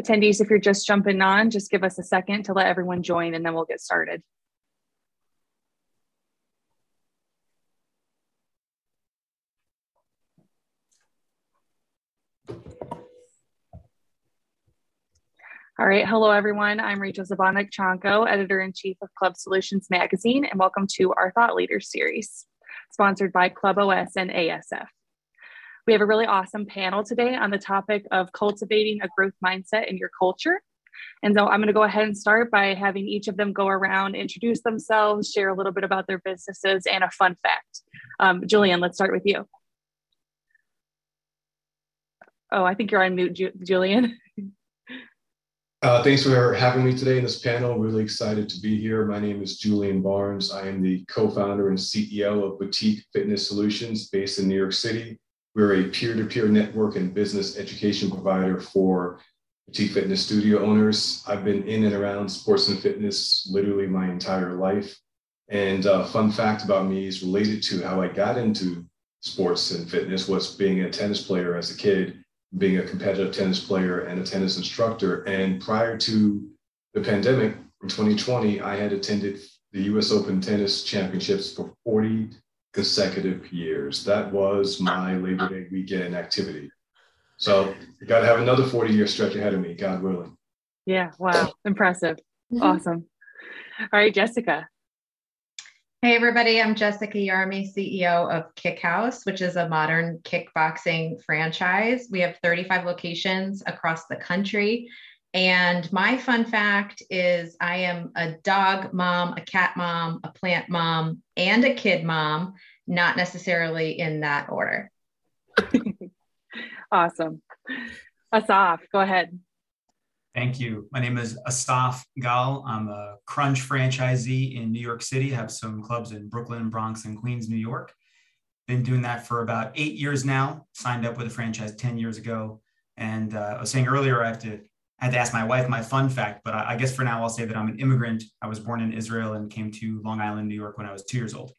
Attendees, if you're just jumping on, just give us a second to let everyone join and then we'll get started. All right. Hello, everyone. I'm Rachel Zabonik Chonko, editor in chief of Club Solutions Magazine, and welcome to our Thought Leaders series, sponsored by Club OS and ASF. We have a really awesome panel today on the topic of cultivating a growth mindset in your culture. And so I'm going to go ahead and start by having each of them go around, introduce themselves, share a little bit about their businesses, and a fun fact. Um, Julian, let's start with you. Oh, I think you're on mute, Ju Julian. Uh, thanks for having me today in this panel. Really excited to be here. My name is Julian Barnes. I am the co-founder and CEO of Boutique Fitness Solutions based in New York City. We're a peer-to-peer network and business education provider for boutique fitness studio owners. I've been in and around sports and fitness literally my entire life. And a uh, fun fact about me is related to how I got into sports and fitness was being a tennis player as a kid being a competitive tennis player and a tennis instructor. And prior to the pandemic in 2020, I had attended the US Open Tennis Championships for 40 consecutive years. That was my Labor Day weekend activity. So I got to have another 40 year stretch ahead of me, God willing. Yeah. Wow. Impressive. Mm-hmm. Awesome. All right, Jessica. Hey, everybody, I'm Jessica Yarmey, CEO of Kick House, which is a modern kickboxing franchise. We have 35 locations across the country. And my fun fact is I am a dog mom, a cat mom, a plant mom, and a kid mom, not necessarily in that order. awesome. Asaf, go ahead. Thank you. My name is Asaf Gal. I'm a Crunch franchisee in New York City. have some clubs in Brooklyn, Bronx, and Queens, New York. Been doing that for about eight years now. Signed up with a franchise 10 years ago. And uh, I was saying earlier, I have to I had to ask my wife my fun fact, but I, I guess for now I'll say that I'm an immigrant. I was born in Israel and came to Long Island, New York when I was two years old.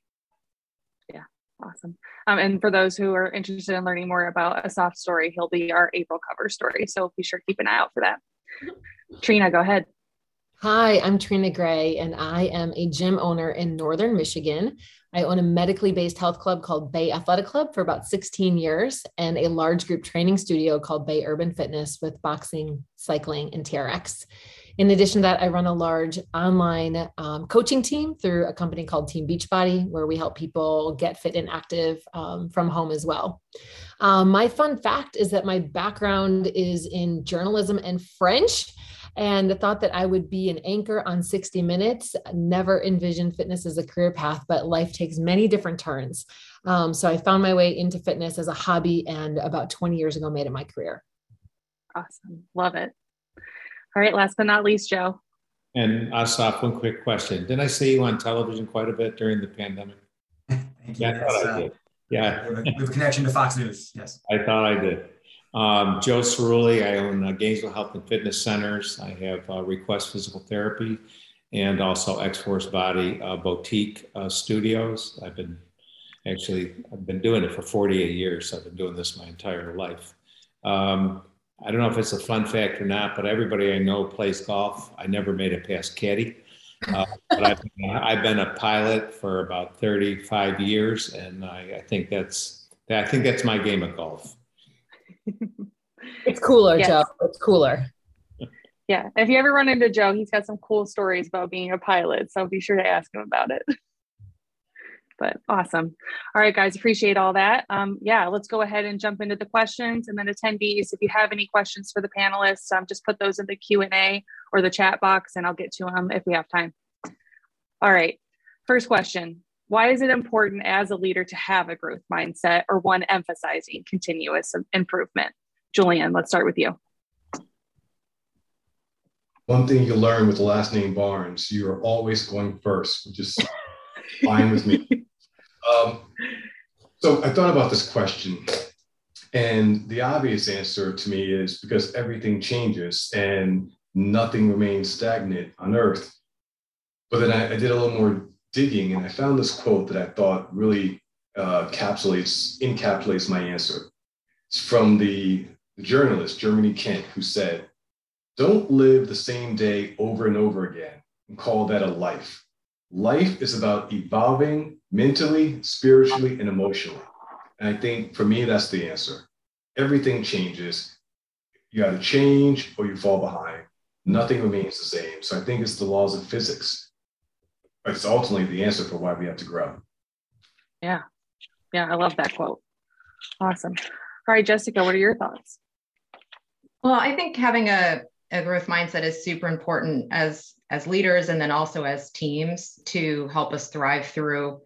Yeah, awesome. Um, and for those who are interested in learning more about Asaf's story, he'll be our April cover story. So be sure to keep an eye out for that. Trina, go ahead. Hi, I'm Trina Gray, and I am a gym owner in Northern Michigan. I own a medically based health club called Bay Athletic Club for about 16 years and a large group training studio called Bay Urban Fitness with boxing, cycling, and TRX. In addition to that, I run a large online um, coaching team through a company called Team Beachbody, where we help people get fit and active um, from home as well. Um, my fun fact is that my background is in journalism and French and the thought that I would be an anchor on 60 Minutes. Never envisioned fitness as a career path, but life takes many different turns. Um, so I found my way into fitness as a hobby and about 20 years ago made it my career. Awesome. Love it. All right. Last but not least, Joe. And Asaf, one quick question. Didn't I see you on television quite a bit during the pandemic? Thank you. Yeah, I thought I did. Yeah. We have connection to Fox News. Yes. I thought I did. Um, Joe Cirulli, I own uh, Gainesville Health and Fitness Centers. I have uh, Request Physical Therapy and also X Force Body uh, Boutique uh, Studios. I've been actually I've been doing it for 48 years. I've been doing this my entire life. Um, I don't know if it's a fun fact or not, but everybody I know plays golf. I never made it past caddy. Uh, but I've been, I've been, a pilot for about 35 years, and I, I think that's I think that's my game of golf. It's cooler, yes. Joe. It's cooler. Yeah. If you ever run into Joe, he's got some cool stories about being a pilot. So be sure to ask him about it. but awesome. All right, guys, appreciate all that. Um, yeah, let's go ahead and jump into the questions. And then attendees, if you have any questions for the panelists, um, just put those in the Q&A or the chat box and I'll get to them if we have time. All right, first question. Why is it important as a leader to have a growth mindset or one emphasizing continuous improvement? Julian, let's start with you. One thing you learn with the last name Barnes, you are always going first, which is fine with me. Um, so I thought about this question, and the obvious answer to me is because everything changes and nothing remains stagnant on Earth. But then I, I did a little more digging and I found this quote that I thought really uh, encapsulates, encapsulates my answer. It's from the, journalist, Germany Kent, who said, don't live the same day over and over again and call that a life. Life is about evolving mentally, spiritually, and emotionally. And I think for me, that's the answer. Everything changes. You either change or you fall behind. Nothing remains the same. So I think it's the laws of physics. It's ultimately the answer for why we have to grow. Yeah. Yeah. I love that quote. Awesome. All right, Jessica, what are your thoughts? Well, I think having a, a growth mindset is super important as as leaders and then also as teams to help us thrive through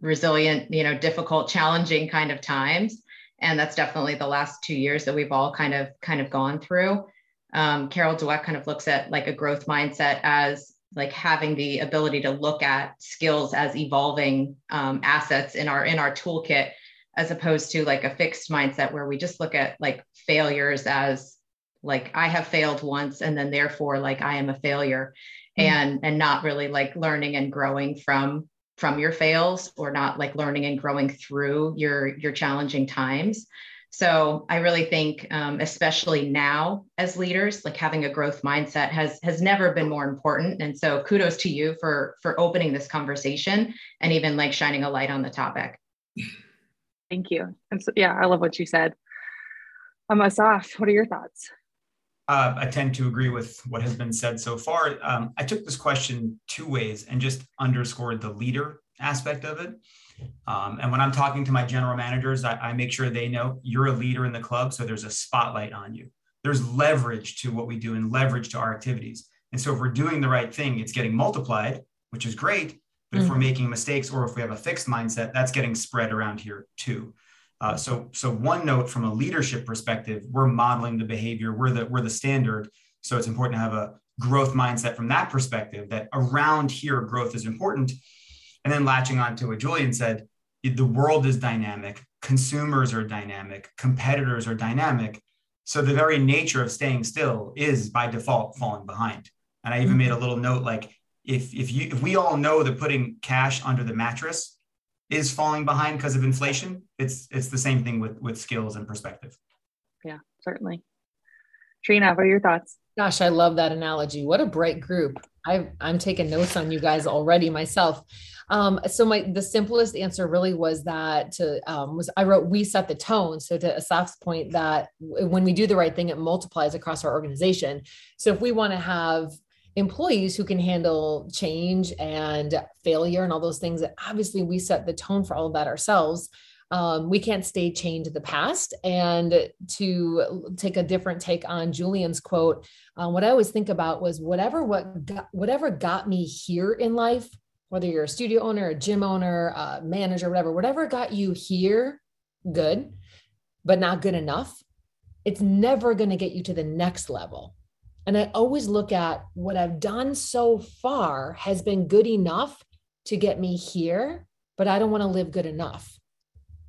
resilient, you know, difficult, challenging kind of times. And that's definitely the last two years that we've all kind of kind of gone through. Um, Carol Dweck kind of looks at like a growth mindset as like having the ability to look at skills as evolving um, assets in our in our toolkit as opposed to like a fixed mindset where we just look at like failures as like i have failed once and then therefore like i am a failure mm-hmm. and and not really like learning and growing from from your fails or not like learning and growing through your your challenging times so i really think um, especially now as leaders like having a growth mindset has has never been more important. And so kudos to you for for opening this conversation and even like shining a light on the topic. Thank you. And so, yeah i love what you said. Um asaf what are your thoughts? Uh, I tend to agree with what has been said so far. Um, I took this question two ways and just underscored the leader aspect of it. Um, and when I'm talking to my general managers, I, I, make sure they know you're a leader in the club. So there's a spotlight on you. There's leverage to what we do and leverage to our activities. And so if we're doing the right thing, it's getting multiplied, which is great. But mm-hmm. if we're mm. making mistakes or if we have a fixed mindset, that's getting spread around here too. Uh, so, so one note from a leadership perspective, we're modeling the behavior. We're the we're the standard. So it's important to have a growth mindset from that perspective. That around here, growth is important. And then latching on to what Julian said, the world is dynamic. Consumers are dynamic. Competitors are dynamic. So the very nature of staying still is by default falling behind. And I even mm-hmm. made a little note like if if you if we all know that putting cash under the mattress is falling behind because of inflation, it's it's the same thing with with skills and perspective. Yeah, certainly. Trina, what are your thoughts? Gosh, I love that analogy. What a bright group. I've, I'm taking notes on you guys already myself. Um, so my the simplest answer really was that to um, was I wrote we set the tone. So to Asaf's point that when we do the right thing, it multiplies across our organization. So if we want to have employees who can handle change and failure and all those things obviously we set the tone for all of that ourselves um, we can't stay chained to the past and to take a different take on julian's quote um, what i always think about was whatever what got, whatever got me here in life whether you're a studio owner a gym owner a manager whatever whatever got you here good but not good enough it's never going to get you to the next level and I always look at what I've done so far has been good enough to get me here, but I don't want to live good enough.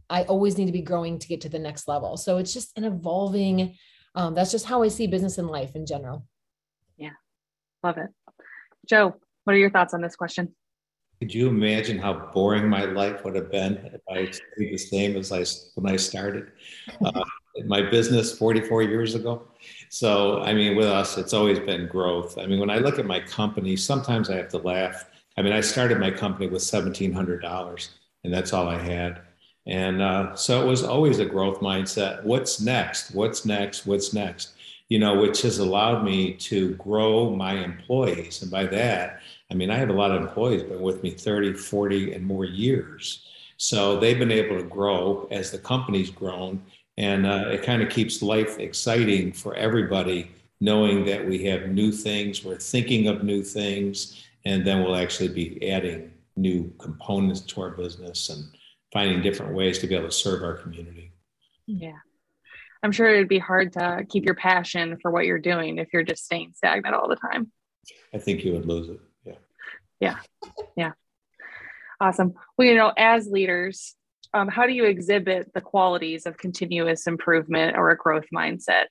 I always need to be growing to get to the next level. So it's just an evolving, um, that's just how I see business and life in general. Yeah, love it. Joe, what are your thoughts on this question? Could you imagine how boring my life would have been if I stayed the same as I when I started uh, my business 44 years ago? So, I mean, with us, it's always been growth. I mean, when I look at my company, sometimes I have to laugh. I mean, I started my company with $1,700, and that's all I had. And uh, so it was always a growth mindset. What's next? What's next? What's next? You know, which has allowed me to grow my employees. And by that, I mean, I have a lot of employees been with me 30, 40, and more years. So they've been able to grow as the company's grown and uh, it kind of keeps life exciting for everybody, knowing that we have new things, we're thinking of new things, and then we'll actually be adding new components to our business and finding different ways to be able to serve our community. Yeah. I'm sure it'd be hard to keep your passion for what you're doing if you're just staying stagnant all the time. I think you would lose it. Yeah. Yeah. Awesome. Well, you know, as leaders, um, how do you exhibit the qualities of continuous improvement or a growth mindset?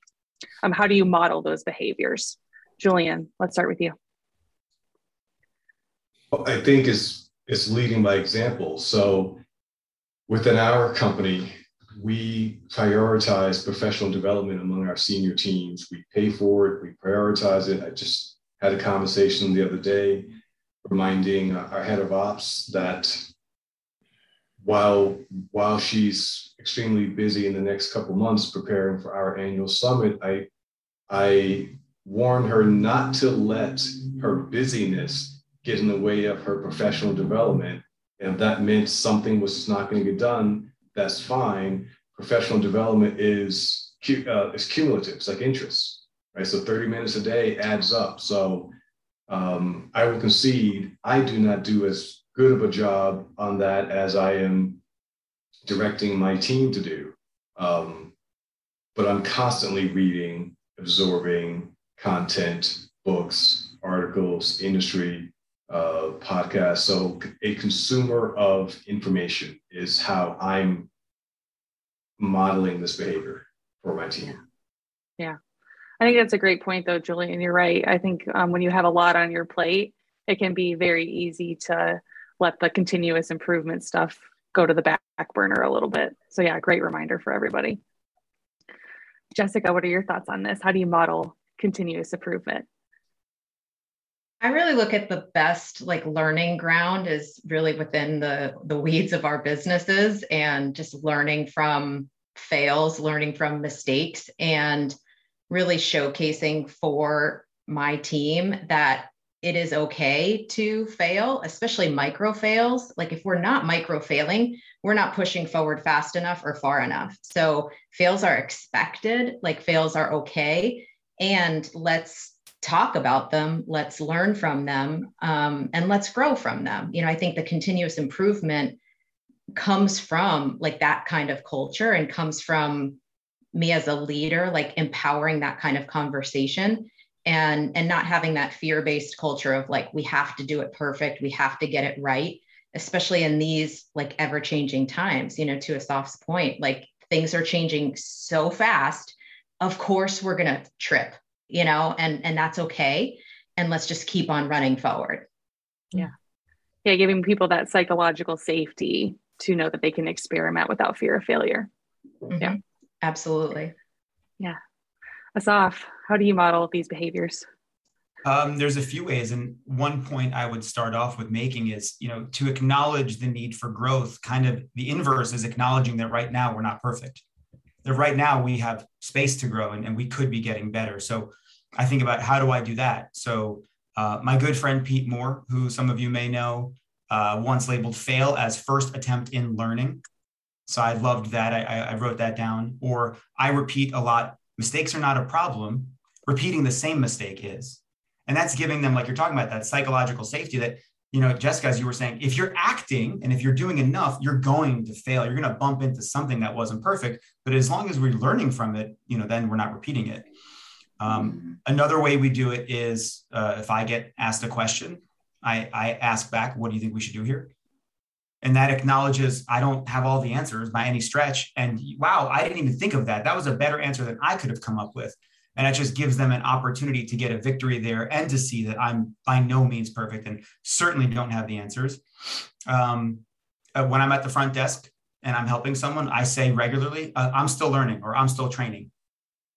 Um, how do you model those behaviors? Julian, let's start with you. I think it's is leading by example. So within our company, we prioritize professional development among our senior teams. We pay for it, we prioritize it. I just had a conversation the other day reminding our head of ops that while while she's extremely busy in the next couple months preparing for our annual summit, I I warned her not to let her busyness get in the way of her professional development. And if that meant something was not going to get done, that's fine. Professional development is uh, is cumulative. It's like interest, right? So 30 minutes a day adds up. So um, I will concede I do not do as good of a job on that as I am directing my team to do. Um, but I'm constantly reading, absorbing content, books, articles, industry uh, podcasts. So a consumer of information is how I'm modeling this behavior for my team. Yeah. I think that's a great point, though, Julian. You're right. I think um, when you have a lot on your plate, it can be very easy to let the continuous improvement stuff go to the back burner a little bit. So, yeah, great reminder for everybody. Jessica, what are your thoughts on this? How do you model continuous improvement? I really look at the best like learning ground is really within the the weeds of our businesses and just learning from fails, learning from mistakes and really showcasing for my team that it is okay to fail, especially micro fails. Like if we're not micro failing, we're not pushing forward fast enough or far enough. So fails are expected, like fails are okay. And let's talk about them, let's learn from them, um, and let's grow from them. You know, I think the continuous improvement comes from like that kind of culture and comes from me as a leader, like empowering that kind of conversation and and not having that fear-based culture of like we have to do it perfect, we have to get it right, especially in these like ever-changing times, you know, to Asaf's point, like things are changing so fast. Of course, we're gonna trip you know, and and that's okay. And let's just keep on running forward. Yeah. Yeah, giving people that psychological safety to know that they can experiment without fear of failure. Mm-hmm. Yeah. Absolutely. Yeah. Asaf, how do you model these behaviors? Um, there's a few ways, and one point I would start off with making is, you know, to acknowledge the need for growth. Kind of the inverse is acknowledging that right now we're not perfect that right now we have space to grow and, and we could be getting better. So I think about how do I do that? So uh, my good friend Pete Moore, who some of you may know, uh, once labeled fail as first attempt in learning. So I loved that. I, I wrote that down. Or I repeat a lot mistakes are not a problem. Repeating the same mistake is. And that's giving them, like you're talking about, that psychological safety that you know, Jessica, as you were saying, if you're acting and if you're doing enough, you're going to fail. You're going to bump into something that wasn't perfect. But as long as we're learning from it, you know, then we're not repeating it. Um, another way we do it is uh, if I get asked a question, I, I ask back, what do you think we should do here? And that acknowledges I don't have all the answers by any stretch. And wow, I didn't even think of that. That was a better answer than I could have come up with. And that just gives them an opportunity to get a victory there and to see that I'm by no means perfect and certainly don't have the answers. Um, uh, when I'm at the front desk and I'm helping someone, I say regularly, uh, I'm still learning or I'm still training.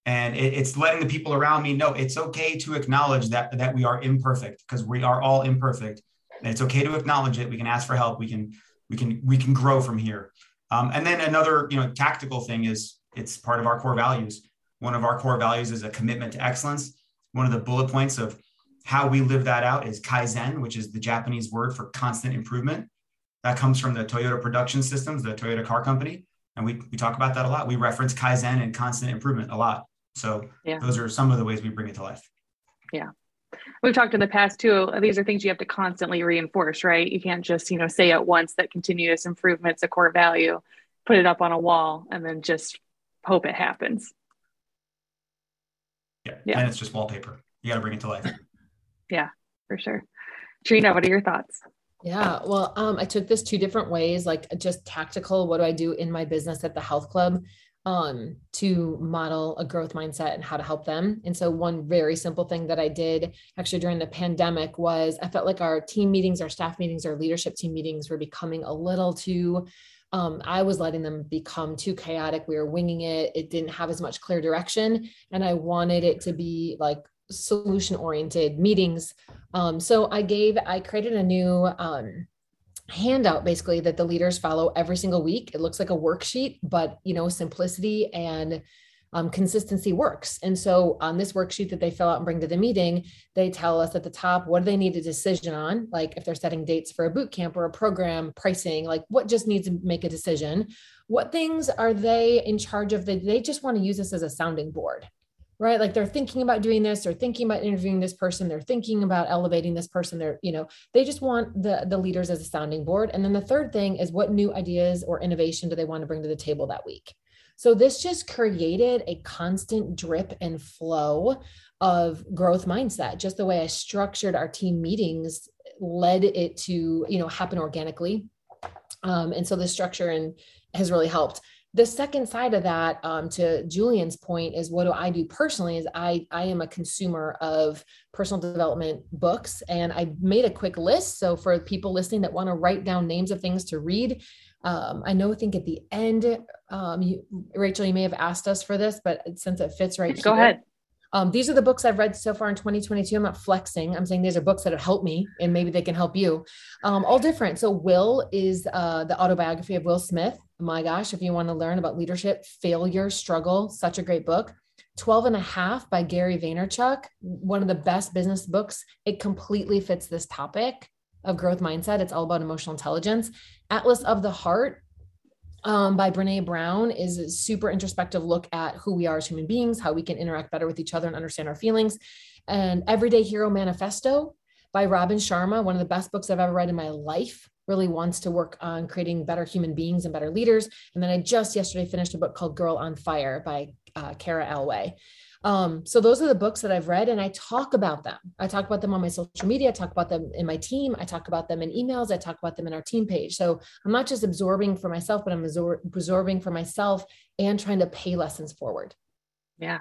And it, it's letting the people around me know it's okay to acknowledge that, that we are imperfect because we are all imperfect. And it's okay to acknowledge it. We can ask for help. We can, we can, we can grow from here. Um, and then another, you know, tactical thing is it's part of our core values one of our core values is a commitment to excellence. One of the bullet points of how we live that out is Kaizen, which is the Japanese word for constant improvement. That comes from the Toyota Production Systems, the Toyota car company. And we, we talk about that a lot. We reference Kaizen and constant improvement a lot. So yeah. those are some of the ways we bring it to life. Yeah. We've talked in the past too. These are things you have to constantly reinforce, right? You can't just, you know, say at once that continuous improvement's a core value, put it up on a wall, and then just hope it happens. Yeah. yeah. And it's just wallpaper. You got to bring it to life. Yeah, for sure. Trina, what are your thoughts? Yeah, well, um, I took this two different ways, like just tactical. What do I do in my business at the health club um, to model a growth mindset and how to help them? And so, one very simple thing that I did actually during the pandemic was I felt like our team meetings, our staff meetings, our leadership team meetings were becoming a little too um, I was letting them become too chaotic. We were winging it. It didn't have as much clear direction. And I wanted it to be like solution oriented meetings. Um, so I gave, I created a new um, handout basically that the leaders follow every single week. It looks like a worksheet, but you know, simplicity and um, consistency works. And so on this worksheet that they fill out and bring to the meeting, they tell us at the top what do they need a decision on, like if they're setting dates for a boot camp or a program, pricing, like what just needs to make a decision. What things are they in charge of? That they just want to use this as a sounding board right? Like they're thinking about doing this they're thinking about interviewing this person they're thinking about elevating this person they're you know they just want the the leaders as a sounding board. And then the third thing is what new ideas or innovation do they want to bring to the table that week? So this just created a constant drip and flow of growth mindset just the way i structured our team meetings led it to you know happen organically. Um, and so the structure and has really helped the second side of that um, to julian's point is what do i do personally is i i am a consumer of personal development books and i made a quick list. So for people listening that want to write down names of things to read um, i know i think at the end um, you, rachel you may have asked us for this but since it fits right go here, ahead um, these are the books I've read so far in 2022. I'm not flexing. I'm saying these are books that have helped me and maybe they can help you. Um, all different. So, Will is uh, the autobiography of Will Smith. My gosh, if you want to learn about leadership, failure, struggle, such a great book. 12 and a half by Gary Vaynerchuk, one of the best business books. It completely fits this topic of growth mindset. It's all about emotional intelligence. Atlas of the Heart um, by Brene Brown is a super introspective look at who we are as human beings, how we can interact better with each other and understand our feelings. And Everyday Hero Manifesto by Robin Sharma, one of the best books I've ever read in my life, really wants to work on creating better human beings and better leaders. And then I just yesterday finished a book called Girl on Fire by uh, Cara Alwill. Um, so those are the books that I've read and I talk about them. I talk about them on my social media. I talk about them in my team. I talk about them in emails. I talk about them in our team page. So I'm not just absorbing for myself, but I'm absor- absorbing for myself and trying to pay lessons forward. Yeah.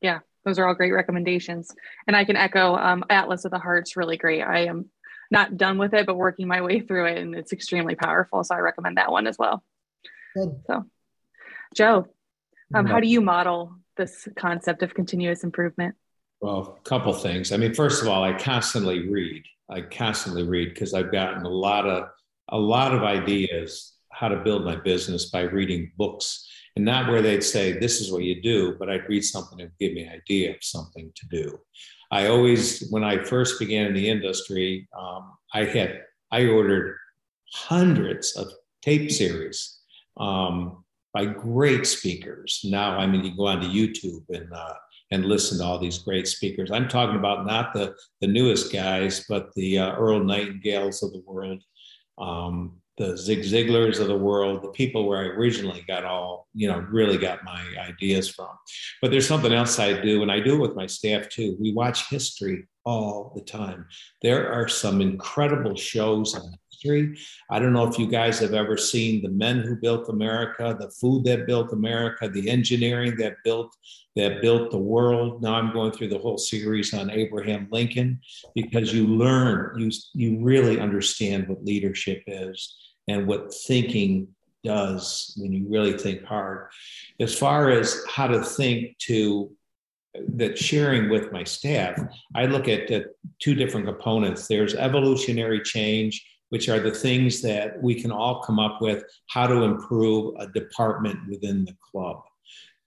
Yeah. Those are all great recommendations. And I can echo um, Atlas of the Heart's really great. I am not done with it, but working my way through it and it's extremely powerful. So I recommend that one as well. Good. So, Joe, um, how do you model this concept of continuous improvement? Well, a couple things. I mean, first of all, I constantly read. I constantly read because I've gotten a lot of a lot of ideas how to build my business by reading books, and not where they'd say this is what you do, but I'd read something and give me an idea of something to do. I always, when I first began in the industry, um, I had I ordered hundreds of tape series um, by great speakers. Now, I mean, you go onto YouTube and uh, and listen to all these great speakers. I'm talking about not the the newest guys, but the uh, Earl Nightingales of the world, um, the Zig Ziglars of the world, the people where I originally got all you know really got my ideas from. But there's something else I do, and I do it with my staff too. We watch history all the time. There are some incredible shows on history. I don't know if you guys have ever seen the men who built America, the food that built America, the engineering that built that built the world. Now I'm going through the whole series on Abraham Lincoln because you learn, you you really understand what leadership is and what thinking does when you really think hard. As far as how to think to that sharing with my staff, I look at two different components. There's evolutionary change which are the things that we can all come up with how to improve a department within the club.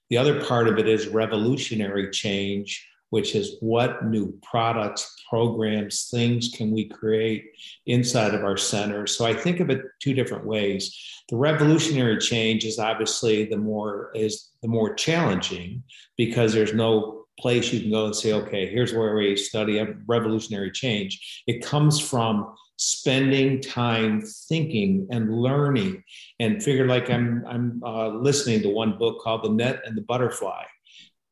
The other part of it is revolutionary change, which is what new products, programs, things can we create inside of our center. So I think of it two different ways. The revolutionary change is obviously the more is the more challenging because there's no place you can go and say, okay, here's where we study revolutionary change. It comes from spending time thinking and learning. And figure like i'm i'm uh, listening to one book called the net and the butterfly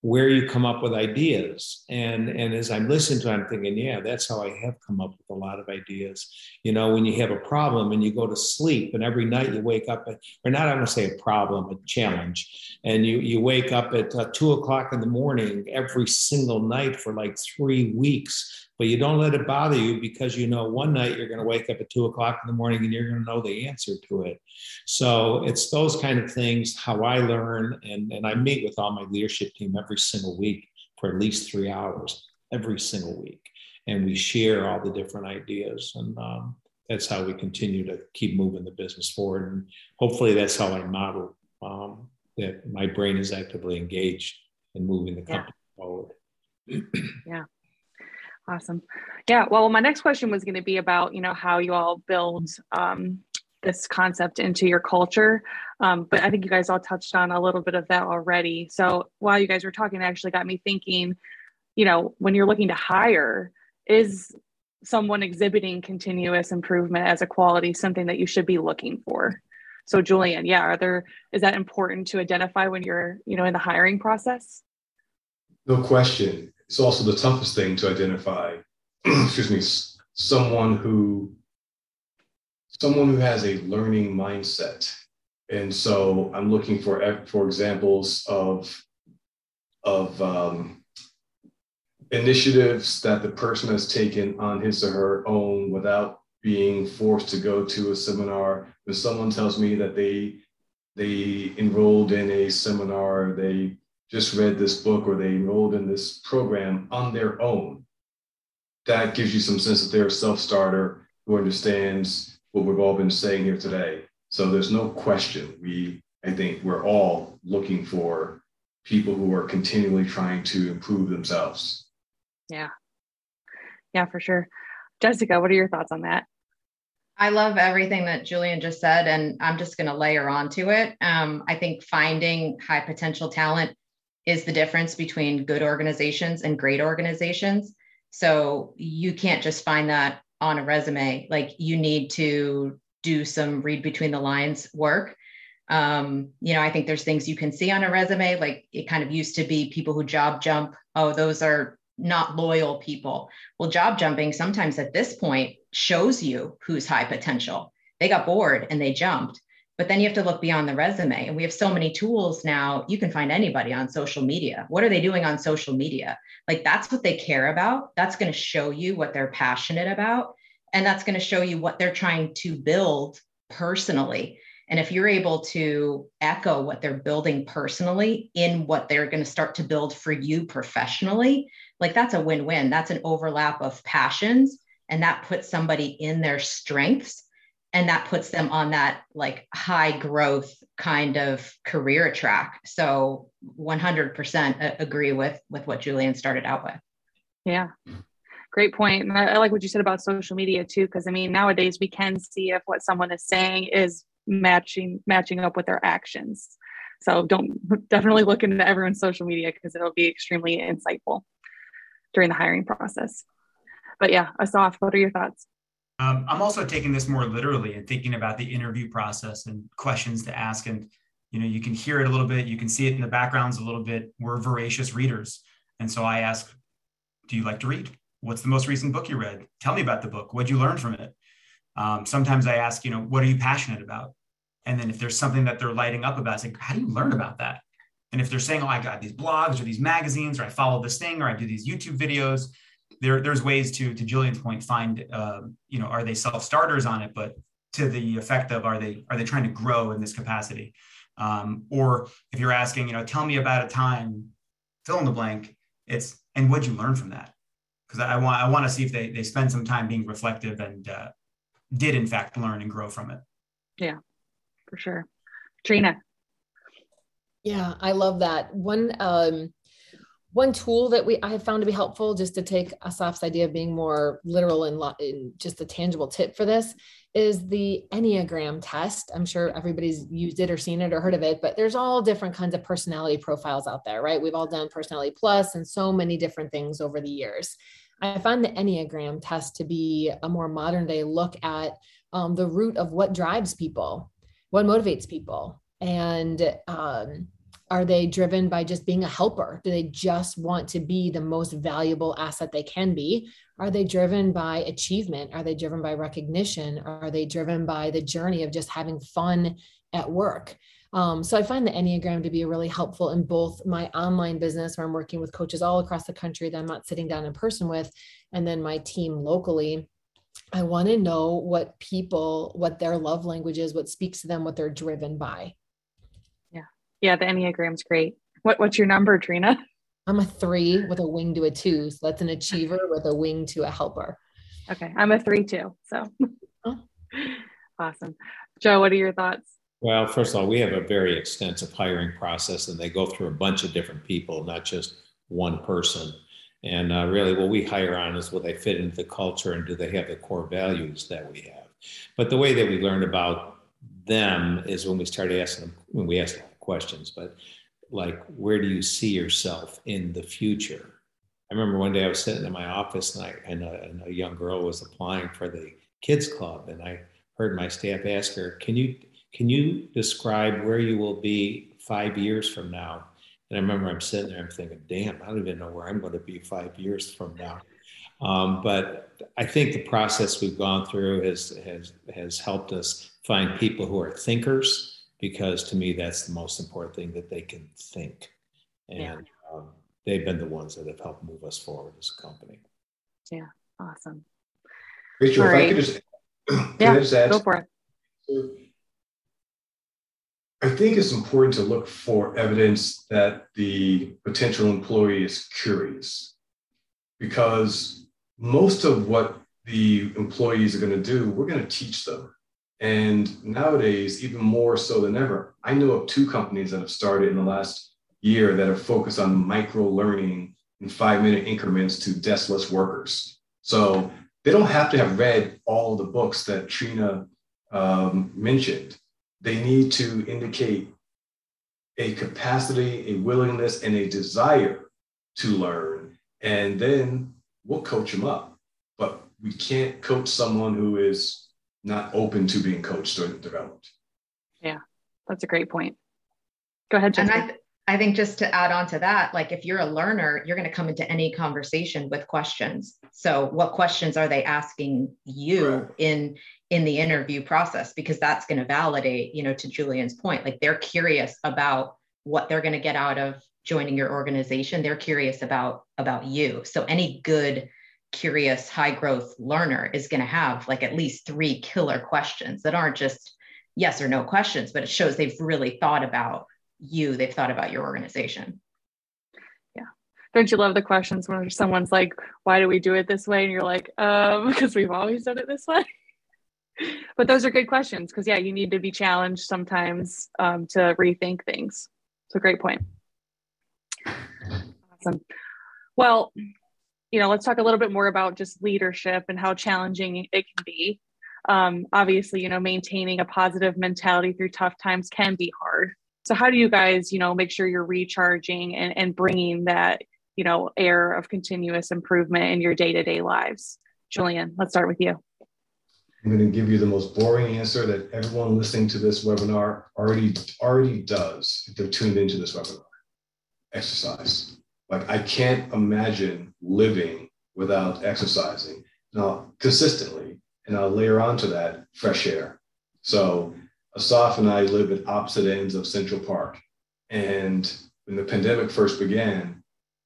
where you come up with ideas. And and as i'm listening to it i'm thinking yeah that's how i have come up with a lot of ideas. You know when you have a problem and you go to sleep and every night you wake up at, or not i'm going to say a problem a challenge. And you you wake up at uh, two o'clock in the morning every single night for like three weeks but you don't let it bother you because you know one night you're going to wake up at two o'clock in the morning and you're going to know the answer to it. So it's those kind of things, how I learn. And, and I meet with all my leadership team every single week for at least three hours, every single week. And we share all the different ideas. And um, that's how we continue to keep moving the business forward. And hopefully that's how I model um, that my brain is actively engaged in moving the company yeah. forward. yeah. Awesome. Yeah. Well, my next question was going to be about, you know, how you all build um, this concept into your culture. Um, but I think you guys all touched on a little bit of that already. So while you guys were talking, it actually got me thinking, you know, when you're looking to hire, is someone exhibiting continuous improvement as a quality something that you should be looking for? So Julian, yeah, are there is that important to identify when you're, you know, in the hiring process? No question it's also the toughest thing to identify. excuse me, someone who someone who has a learning mindset. And so I'm looking for for examples of of um, initiatives that the person has taken on his or her own without being forced to go to a seminar. When someone tells me that they they enrolled in a seminar, they just read this book or they enrolled in this program on their own, that gives you some sense that they're a self starter who understands what we've all been saying here today. So there's no question. We, I think, we're all looking for people who are continually trying to improve themselves. Yeah. Yeah, for sure. Jessica, what are your thoughts on that? I love everything that Julian just said, and I'm just going to layer onto it. Um, I think finding high potential talent is the difference between good organizations and great organizations. So you can't just find that on a resume. Like you need to do some read between the lines work. Um, you know, I think there's things you can see on a resume. Like it kind of used to be people who job jump. Oh, those are not loyal people. Well, job jumping sometimes at this point shows you who's high potential. They got bored and they jumped. But then you have to look beyond the resume. And we have so many tools now. You can find anybody on social media. What are they doing on social media? Like that's what they care about. That's going to show you what they're passionate about. And that's going to show you what they're trying to build personally. And if you're able to echo what they're building personally in what they're going to start to build for you professionally, like that's a win win. That's an overlap of passions. And that puts somebody in their strengths and that puts them on that like high growth kind of career track. So 100% agree with with what julian started out with. Yeah. Great point. and I, I like what you said about social media too because i mean nowadays we can see if what someone is saying is matching matching up with their actions. So don't definitely look into everyone's social media because it'll be extremely insightful during the hiring process. But yeah asaf what are your thoughts um, I'm also taking this more literally and thinking about the interview process and questions to ask. And, you know, you can hear it a little bit, you can see it in the backgrounds a little bit. We're voracious readers. And so I ask, do you like to read? What's the most recent book you read? Tell me about the book. What'd you learn from it? Um, sometimes I ask, you know, what are you passionate about? And then if there's something that they're lighting up about, it's like, how do you learn about that? And if they're saying, oh, I got these blogs or these magazines, or I follow this thing, or I do these YouTube videos, there, there's ways to, to Julian's point, find, uh, you know, are they self starters on it, but to the effect of are they are they trying to grow in this capacity? Um, or if you're asking, you know, tell me about a time, fill in the blank. It's and what'd you learn from that? Because I want I want to see if they they spend some time being reflective and uh, did in fact learn and grow from it. Yeah, for sure. Trina. Yeah, I love that. One um, one tool that we I have found to be helpful just to take Asaf's idea of being more literal and, and just a tangible tip for this is the Enneagram test. I'm sure everybody's used it or seen it or heard of it, but there's all different kinds of personality profiles out there, right? We've all done personality plus and so many different things over the years. I find the Enneagram test to be a more modern day look at um, the root of what drives people, what motivates people. And um, are they driven by just being a helper? Do they just want to be the most valuable asset they can be? Are they driven by achievement? Are they driven by recognition? Are they driven by the journey of just having fun at work? Um, so I find the Enneagram to be really helpful in both my online business, where I'm working with coaches all across the country that I'm not sitting down in person with, and then my team locally. I want to know what people, what their love language is, what speaks to them, what they're driven by. Yeah. Yeah. The Enneagram's great. What, what's your number, Trina? I'm a three with a wing to a two. So that's an achiever with a wing to a helper. Okay. I'm a three too. So oh. awesome. Joe, what are your thoughts? Well, first of all, we have a very extensive hiring process and they go through a bunch of different people, not just one person. And uh, really, what we hire on is will they fit into the culture and do they have the core values that we have? But the way that we learn about them is when we start asking them, when we ask questions, but like, where do you see yourself in the future? I remember one day I was sitting in my office and, I, and, a, and a young girl was applying for the kids club. And I heard my staff ask her, can you, can you describe where you will be five years from now? And I remember I'm sitting there, I'm thinking, damn, I don't even know where I'm going to be five years from now. Um, but I think the process we've gone through has, has, has helped us find people who are thinkers, because to me, that's the most important thing that they can think. And yeah. um, they've been the ones that have helped move us forward as a company. Yeah, awesome. Rachel, All if right. I could just, yeah, I just ask, go for it. I think it's important to look for evidence that the potential employee is curious because most of what the employees are going to do, we're going to teach them. And nowadays, even more so than ever, I know of two companies that have started in the last year that have focused on micro learning in five minute increments to deskless workers. So they don't have to have read all the books that Trina um, mentioned they need to indicate a capacity, a willingness, and a desire to learn. And then we'll coach them up. But we can't coach someone who is not open to being coached or developed. Yeah, that's a great point. Go ahead, Jessica. And I, th- I think just to add on to that, like if you're a learner, you're going to come into any conversation with questions. So, what questions are they asking you right. in in the interview process because that's going to validate you know to julian's point like they're curious about what they're going to get out of joining your organization they're curious about about you so any good curious high growth learner is going to have like at least three killer questions that aren't just yes or no questions but it shows they've really thought about you they've thought about your organization. Yeah. Don't you love the questions when someone's like why do we do it this way? And you're like um because we've always done it this way. But those are good questions because yeah you need to be challenged sometimes um, to rethink things. So great point. Awesome. Well you know let's talk a little bit more about just leadership and how challenging it can be um, obviously you know maintaining a positive mentality through tough times can be hard so how do you guys you know make sure you're recharging and, and bringing that you know air of continuous improvement in your day-to-day lives julian let's start with you I'm going to give you the most boring answer that everyone listening to this webinar already already does if they're tuned into this webinar. Exercise. Like I can't imagine living without exercising. Now consistently, and I'll layer onto that fresh air. So Asaf and I live at opposite ends of Central Park. And when the pandemic first began,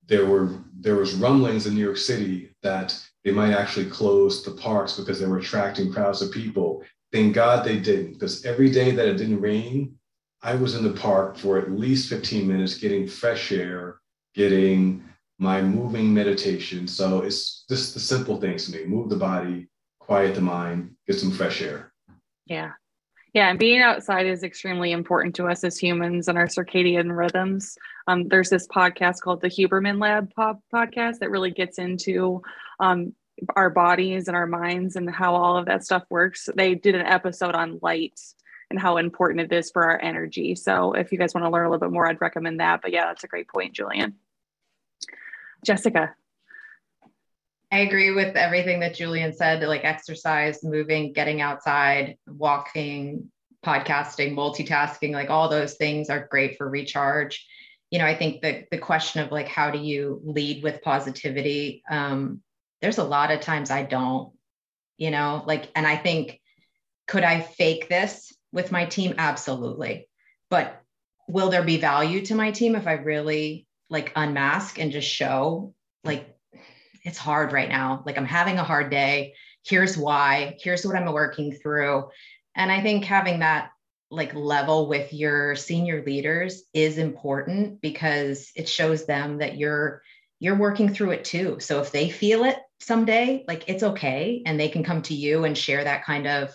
there were there was rumblings in New York City that they might actually close the parks because they were attracting crowds of people. Thank God they didn't, because every day that it didn't rain, I was in the park for at least 15 minutes getting fresh air, getting my moving meditation. So it's just the simple things to me move the body, quiet the mind, get some fresh air. Yeah. Yeah, and being outside is extremely important to us as humans and our circadian rhythms. Um, there's this podcast called the Huberman Lab podcast that really gets into um, our bodies and our minds and how all of that stuff works. They did an episode on light and how important it is for our energy. So if you guys want to learn a little bit more, I'd recommend that. But yeah, that's a great point, Julian. Jessica. I agree with everything that Julian said, like exercise, moving, getting outside, walking, podcasting, multitasking, like all those things are great for recharge. You know, I think the the question of like how do you lead with positivity? Um, there's a lot of times I don't, you know, like, and I think could I fake this with my team? Absolutely. but will there be value to my team if I really like unmask and just show like it's hard right now. Like I'm having a hard day. Here's why. Here's what I'm working through. And I think having that like level with your senior leaders is important because it shows them that you're you're working through it too. So if they feel it someday, like it's okay and they can come to you and share that kind of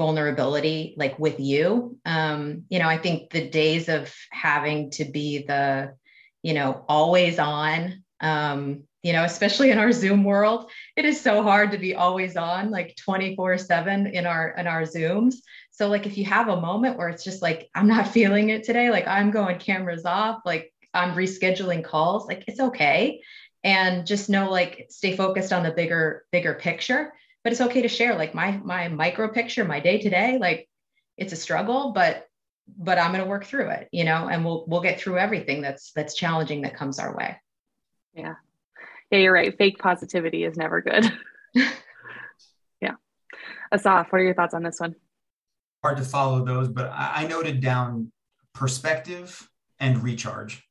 vulnerability like with you. Um, you know, I think the days of having to be the, you know, always on um, you know especially in our zoom world it is so hard to be always on like 24 7 in our in our zooms. So like if you have a moment where it's just like i'm not feeling it today like i'm going cameras off like i'm rescheduling calls like it's okay. And just know like stay focused on the bigger bigger picture but it's okay to share like my my micro picture my day to day like it's a struggle but but i'm going to work through it you know and we'll we'll get through everything that's that's challenging that comes our way yeah yeah, you're right. Fake positivity is never good. yeah. Asaf, what are your thoughts on this one? Hard to follow those, but I noted down perspective and recharge.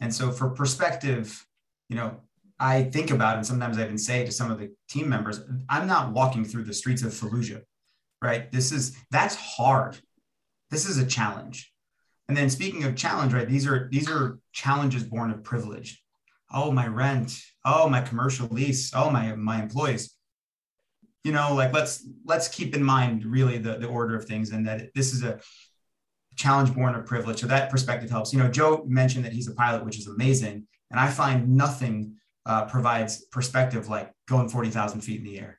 And so for perspective, you know, I think about and sometimes I even say to some of the team members, I'm not walking through the streets of Fallujah, right? This is that's hard. This is a challenge. And then speaking of challenge, right? These are these are challenges born of privilege oh my rent oh my commercial lease oh my my employees you know like let's let's keep in mind really the, the order of things and that this is a challenge born of privilege so that perspective helps you know joe mentioned that he's a pilot which is amazing and i find nothing uh, provides perspective like going 40000 feet in the air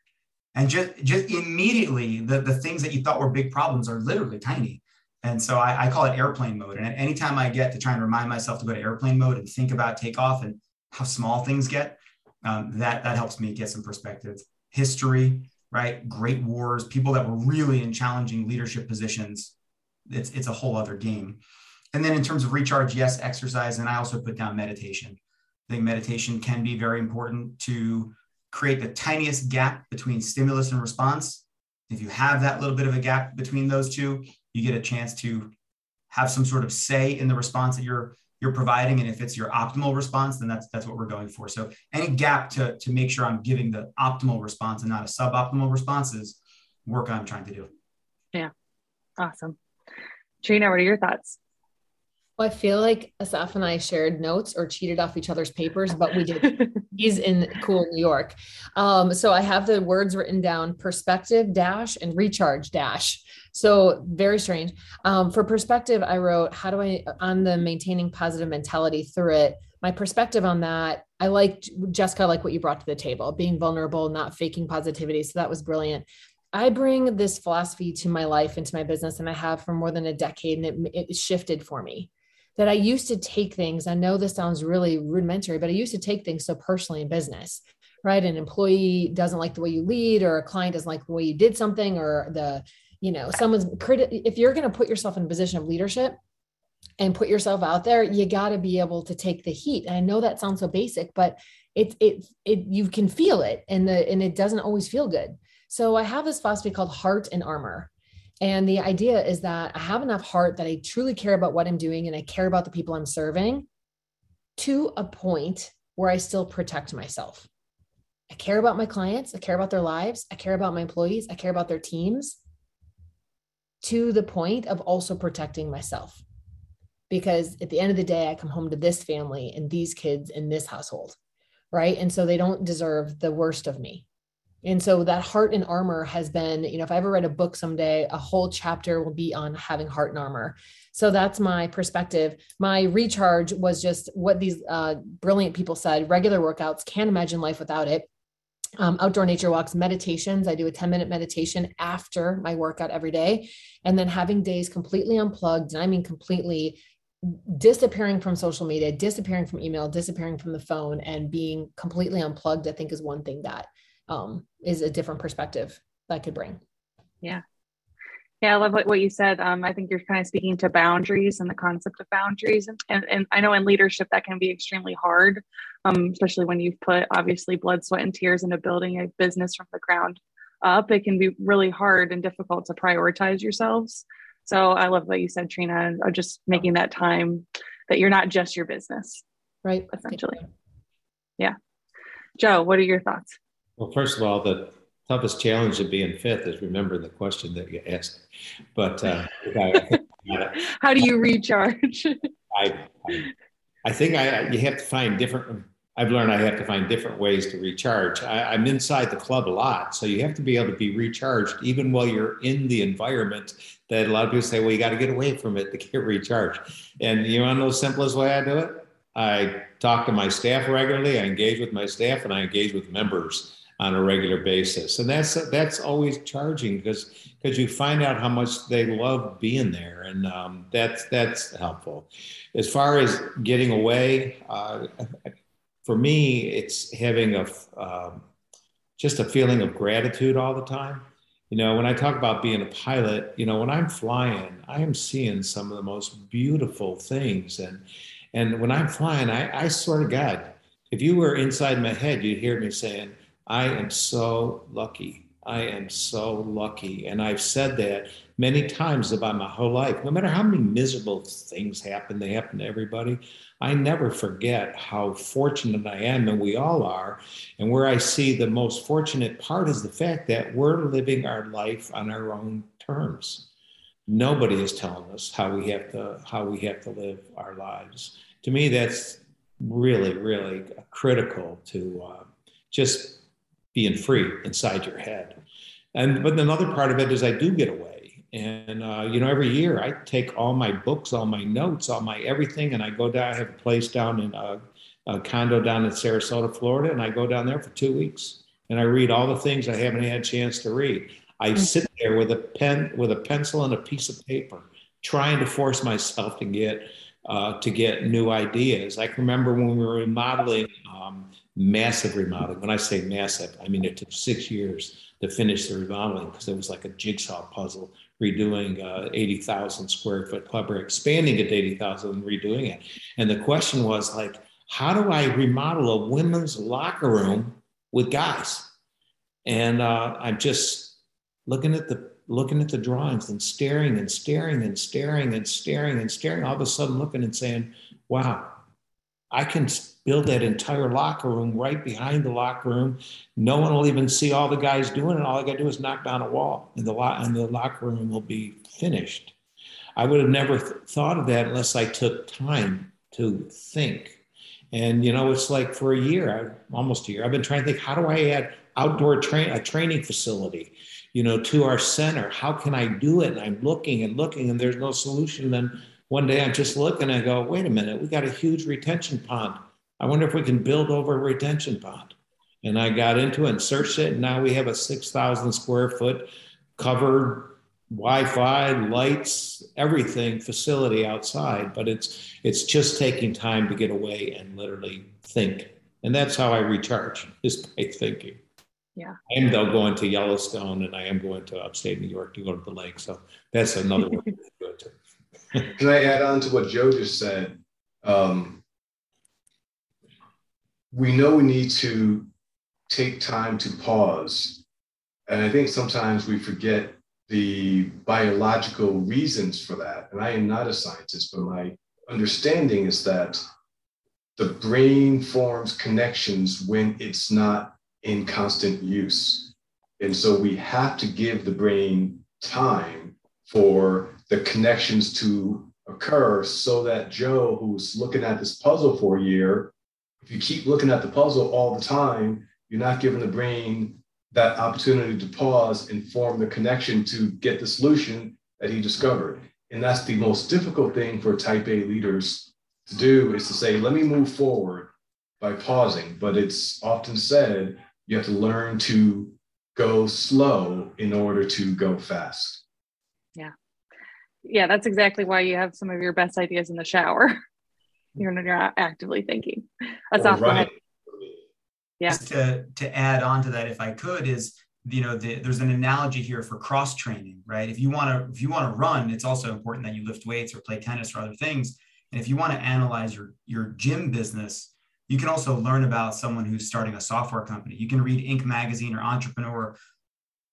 and just just immediately the, the things that you thought were big problems are literally tiny and so I, I call it airplane mode and anytime i get to try and remind myself to go to airplane mode and think about takeoff and how small things get. Um, that that helps me get some perspective. History, right? Great wars, people that were really in challenging leadership positions. It's it's a whole other game. And then in terms of recharge, yes, exercise, and I also put down meditation. I think meditation can be very important to create the tiniest gap between stimulus and response. If you have that little bit of a gap between those two, you get a chance to have some sort of say in the response that you're you're providing. And if it's your optimal response then that's that's what we're going for. So any gap to to make sure i'm giving the optimal response and not a suboptimal response is work i'm trying to do. Yeah. Awesome. Trina what are your thoughts well, I feel like Asaf and I shared notes or cheated off each other's papers, but we did. He's in cool New York. Um, so I have the words written down perspective dash and recharge dash. So very strange. Um, for perspective, I wrote, how do I, on the maintaining positive mentality through it, my perspective on that, I liked Jessica, I like what you brought to the table, being vulnerable, not faking positivity. So that was brilliant. I bring this philosophy to my life, into my business, and I have for more than a decade, and it, it shifted for me that I used to take things. I know this sounds really rudimentary, but I used to take things so personally in business, right? An employee doesn't like the way you lead, or a client doesn't like the way you did something, or the, you know, someone's criti- if you're going to put yourself in a position of leadership and put yourself out there, you got to be able to take the heat. And I know that sounds so basic, but it, it, it, you can feel it and the, and it doesn't always feel good. So I have this philosophy called heart and armor. And the idea is that I have enough heart that I truly care about what I'm doing and I care about the people I'm serving to a point where I still protect myself. I care about my clients, I care about their lives, I care about my employees, I care about their teams to the point of also protecting myself. Because at the end of the day, I come home to this family and these kids in this household, right? And so they don't deserve the worst of me. And so that heart and armor has been, you know, if I ever write a book someday, a whole chapter will be on having heart and armor. So that's my perspective. My recharge was just what these uh, brilliant people said regular workouts, can't imagine life without it. Um, outdoor nature walks, meditations. I do a 10 minute meditation after my workout every day. And then having days completely unplugged. And I mean, completely disappearing from social media, disappearing from email, disappearing from the phone, and being completely unplugged, I think is one thing that um, is a different perspective that could bring. Yeah. Yeah, I love what, what you said. Um, I think you're kind of speaking to boundaries and the concept of boundaries. And, and, and I know in leadership that can be extremely hard, um, especially when you've put obviously blood, sweat, and tears into building a business from the ground up. It can be really hard and difficult to prioritize yourselves. So I love what you said, Trina, just making that time that you're not just your business. Right. Essentially. Yeah. Joe, what are your thoughts? Well, first of all, the toughest challenge of being fifth is remembering the question that you asked. But uh, how do you recharge? I, I, I think I, you have to find different. I've learned I have to find different ways to recharge. I, I'm inside the club a lot, so you have to be able to be recharged even while you're in the environment. That a lot of people say, well, you got to get away from it to get recharged. And you want to know the simplest way I do it? I talk to my staff regularly. I engage with my staff, and I engage with members on a regular basis. And that's that's always charging because because you find out how much they love being there, and um, that's that's helpful. As far as getting away, uh, for me, it's having a um, just a feeling of gratitude all the time. You know, when I talk about being a pilot, you know, when I'm flying, I am seeing some of the most beautiful things, and and when I'm flying, I, I swear to God, if you were inside my head, you'd hear me saying I am so lucky. I am so lucky. And I've said that many times about my whole life. No matter how many miserable things happen, they happen to everybody. I never forget how fortunate I am, and we all are. And where I see the most fortunate part is the fact that we're living our life on our own terms. Nobody is telling us how we have to how we have to live our lives. To me, that's really, really critical to uh, just being free inside your head. And but another part of it is I do get away. And uh, you know, every year I take all my books, all my notes, all my everything, and I go down. I have a place down in a, uh, a condo down in Sarasota, Florida, and I go down there for two weeks and I read all the things I haven't had a chance to read. I mm. sit there with a pen, with a pencil and a piece of paper, trying to force myself to get uh, to get new ideas. I can remember when we were remodeling um, massive remodeling. When I say massive, I mean it took six years to finish the remodeling because it was like a jigsaw puzzle, redoing uh, 80,000 square foot club or expanding it to 80,000 and redoing it. And the question was like, how do I remodel a women's locker room with guys? And uh, I'm just looking at the looking at the drawings and staring and staring and staring and staring and staring. All of a sudden, looking and saying, "Wow, I can build that entire locker room right behind the locker room. No one will even see all the guys doing it. All I got to do is knock down a wall, and the and the locker room will be finished. I would have never th- thought of that unless I took time to think. And you know, it's like for a year, almost a year, I've been trying to think: how do I add outdoor train a training facility, you know, to our center? How can I do it? And I'm looking and looking, and there's no solution. Then one day I'm just looking, and I go, wait a minute, we got a huge retention pond. I wonder if we can build over a retention pond. And I got into it and searched it. And now we have a 6,000 square foot covered Wi-Fi, lights, everything facility outside. But it's it's just taking time to get away and literally think. And that's how I recharge is by thinking. Yeah. I am though going to Yellowstone and I am going to upstate New York to go to the lake. So that's another way to do it too. Can I add on to what Joe just said? Um, we know we need to take time to pause. And I think sometimes we forget the biological reasons for that. And I am not a scientist, but my understanding is that the brain forms connections when it's not in constant use. And so we have to give the brain time for the connections to occur so that Joe, who's looking at this puzzle for a year, if you keep looking at the puzzle all the time, you're not giving the brain that opportunity to pause and form the connection to get the solution that he discovered. And that's the most difficult thing for type A leaders to do is to say, let me move forward by pausing. But it's often said you have to learn to go slow in order to go fast. Yeah. Yeah, that's exactly why you have some of your best ideas in the shower. you're you're actively thinking. That's awesome. right. Yeah. Just to to add on to that, if I could, is you know the, there's an analogy here for cross training, right? If you want to if you want to run, it's also important that you lift weights or play tennis or other things. And if you want to analyze your your gym business, you can also learn about someone who's starting a software company. You can read Inc. magazine or Entrepreneur.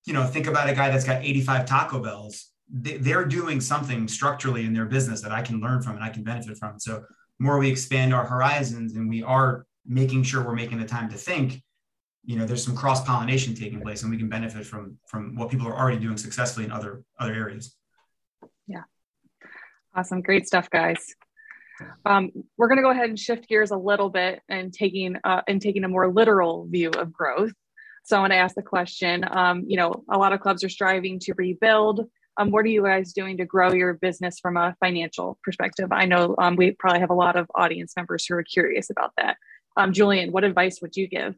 You know, think about a guy that's got 85 Taco Bells they're doing something structurally in their business that I can learn from and I can benefit from. So more we expand our horizons and we are making sure we're making the time to think, you know, there's some cross pollination taking place and we can benefit from from what people are already doing successfully in other other areas. Yeah. Awesome. Great stuff, guys. Um, we're going to go ahead and shift gears a little bit and taking uh, and taking a more literal view of growth. So I want to ask the question. Um, you know, a lot of clubs are striving to rebuild. Um, what are you guys doing to grow your business from a financial perspective? I know um, we probably have a lot of audience members who are curious about that. Um, Julian, what advice would you give?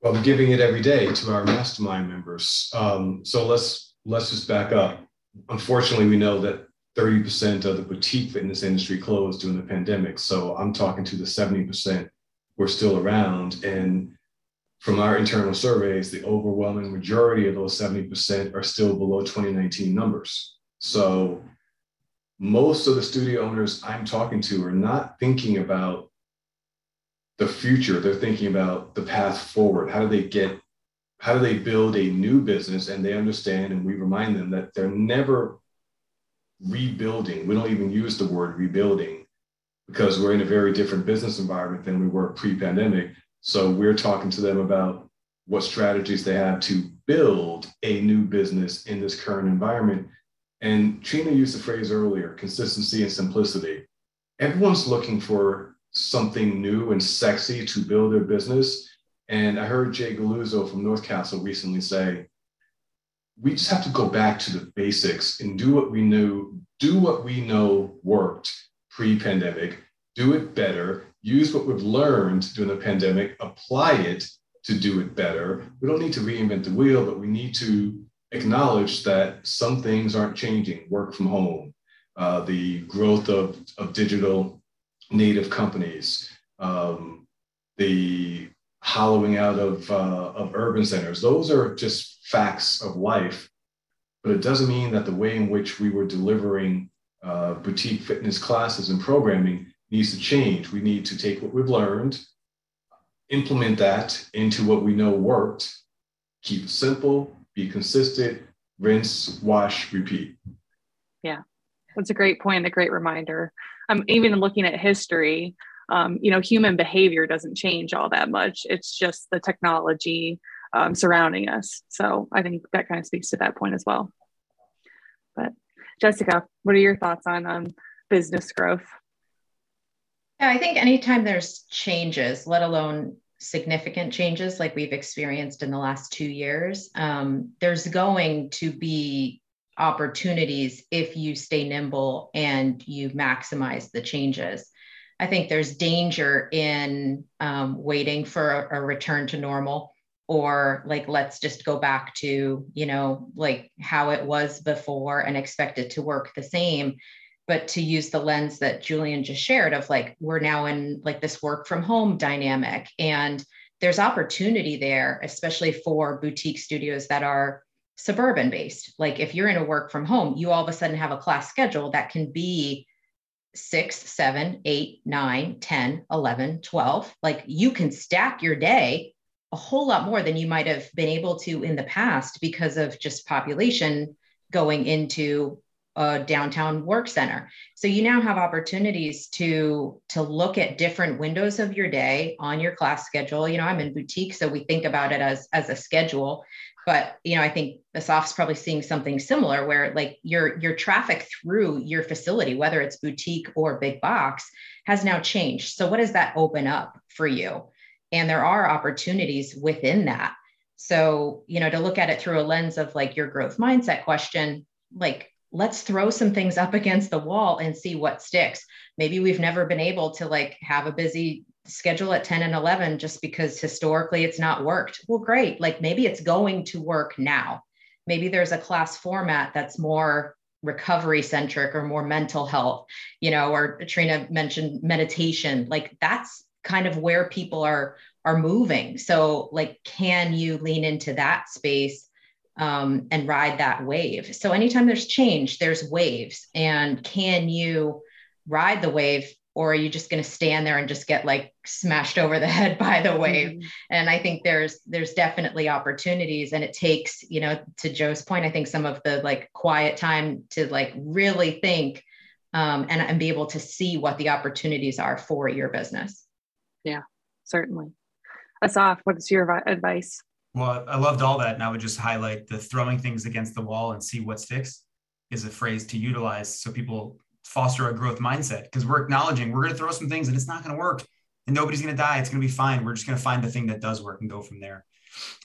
Well, I'm giving it every day to our mastermind members. Um, so let's let's just back up. Unfortunately, we know that 30% of the boutique fitness industry closed during the pandemic. So I'm talking to the 70% we're still around. And from our internal surveys, the overwhelming majority of those 70% are still below 2019 numbers. So most of the studio owners I'm talking to are not thinking about the future. They're thinking about the path forward. How do they get, how do they build a new business? And they understand, and we remind them that they're never rebuilding. We don't even use the word rebuilding because we're in a very different business environment than we were pre pandemic. So we're talking to them about what strategies they have to build a new business in this current environment. And Trina used the phrase earlier consistency and simplicity. Everyone's looking for something new and sexy to build their business. And I heard Jay Galuzzo from North Castle recently say, we just have to go back to the basics and do what we knew, do what we know worked pre-pandemic, do it better, use what we've learned during the pandemic, apply it to do it better. We don't need to reinvent the wheel, but we need to acknowledge that some things aren't changing. Work from home, uh, the growth of, of digital native companies, um, the hollowing out of, uh, of urban centers. Those are just facts of life. But it doesn't mean that the way in which we were delivering uh, boutique fitness classes and programming needs to change. We need to take what we've learned, implement that into what we know worked, keep it simple, be consistent, rinse, wash, repeat. Yeah, that's a great point, a great reminder. I'm even looking at history, um, you know, human behavior doesn't change all that much. It's just the technology um, surrounding us. So I think that kind of speaks to that point as well. But Jessica, what are your thoughts on um, business growth? Yeah, I think anytime there's changes, let alone significant changes like we've experienced in the last two years, um, there's going to be opportunities if you stay nimble and you maximize the changes. I think there's danger in um, waiting for a, a, return to normal or like let's just go back to you know like how it was before and expect it to work the same but to use the lens that julian just shared of like we're now in like this work from home dynamic and there's opportunity there especially for boutique studios that are suburban based like if you're in a work from home you all of a sudden have a class schedule that can be six, seven, eight, nine, 10, 11, 12. Like you can stack your day a whole lot more than you might have been able to in the past because of just population going into a downtown work center. So you now have opportunities to to look at different windows of your day on your class schedule. You know, I'm in boutique, so we think about it as as a schedule. But you know, I think Asaf's probably seeing something similar where like your your traffic through your facility, whether it's boutique or big box, has now changed. So what does that open up for you? And there are opportunities within that. So, you know, to look at it through a lens of like your growth mindset question, like let's throw some things up against the wall and see what sticks. Maybe we've never been able to like have a busy schedule at 10 and 11 just because historically it's not worked. Well, great. Like maybe it's going to work now. Maybe there's a class format that's more recovery centric or more mental health, you know, or Trina mentioned meditation. Like that's kind of where people are are moving so like can you lean into that space um, and ride that wave. So anytime there's change there's waves. And can you ride the wave or are you just going to stand there and just get like smashed over the head by the wave? Mm-hmm. and i think there's there's definitely opportunities and it takes you know to joe's point i think some of the like quiet time to like really think um, and, and be able to see what the opportunities are for your business. Yeah certainly. Asaf what's your advice well i loved all that and i would just highlight the throwing things against the wall and see what sticks is a phrase to utilize so people foster a growth mindset because we're acknowledging we're going to throw some things and it's not going to work and nobody's going to die. It's going to be fine. We're just going to find the thing that does work and go from there.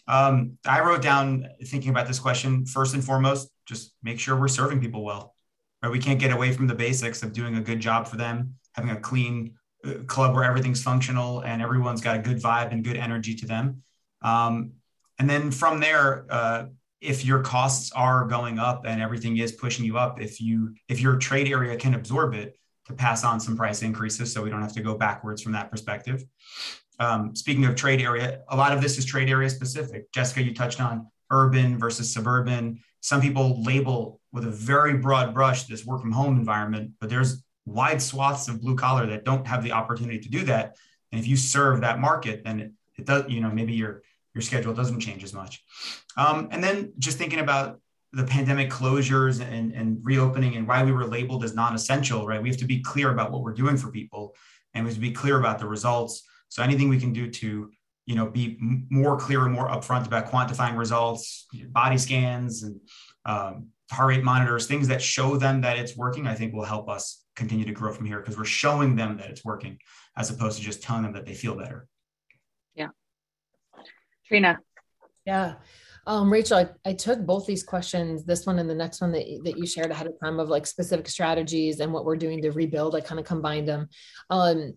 Um, I wrote down thinking about this question first and foremost, just make sure we're serving people well. Right? We can't get away from the basics of doing a good job for them, having a clean uh, club where everything's functional and everyone's got a good vibe and good energy to them. Um, and then from there, uh, if your costs are going up and everything is pushing you up if you if your trade area can absorb it to pass on some price increases so we don't have to go backwards from that perspective. Um, speaking of trade area a lot of this is trade area specific. Jessica you touched on urban versus suburban. Some people label with a very broad brush this work from home environment but there's wide swaths of blue collar that don't have the opportunity to do that. And if you serve that market then it, it does you know maybe you're your schedule doesn't change as much. Um, and then just thinking about the pandemic closures and, and reopening and why we were labeled as non-essential, right? We have to be clear about what we're doing for people and we have to be clear about the results. So anything we can do to, you know, be more clear and more upfront about quantifying results, body scans and um, heart rate monitors, things that show them that it's working, I think will help us continue to grow from here because we're showing them that it's working as opposed to just telling them that they feel better. Trina. Yeah. Um, Rachel, I, I, took both these questions, this one and the next one that, that you shared ahead of time of like specific strategies and what we're doing to rebuild. I kind of combined them um,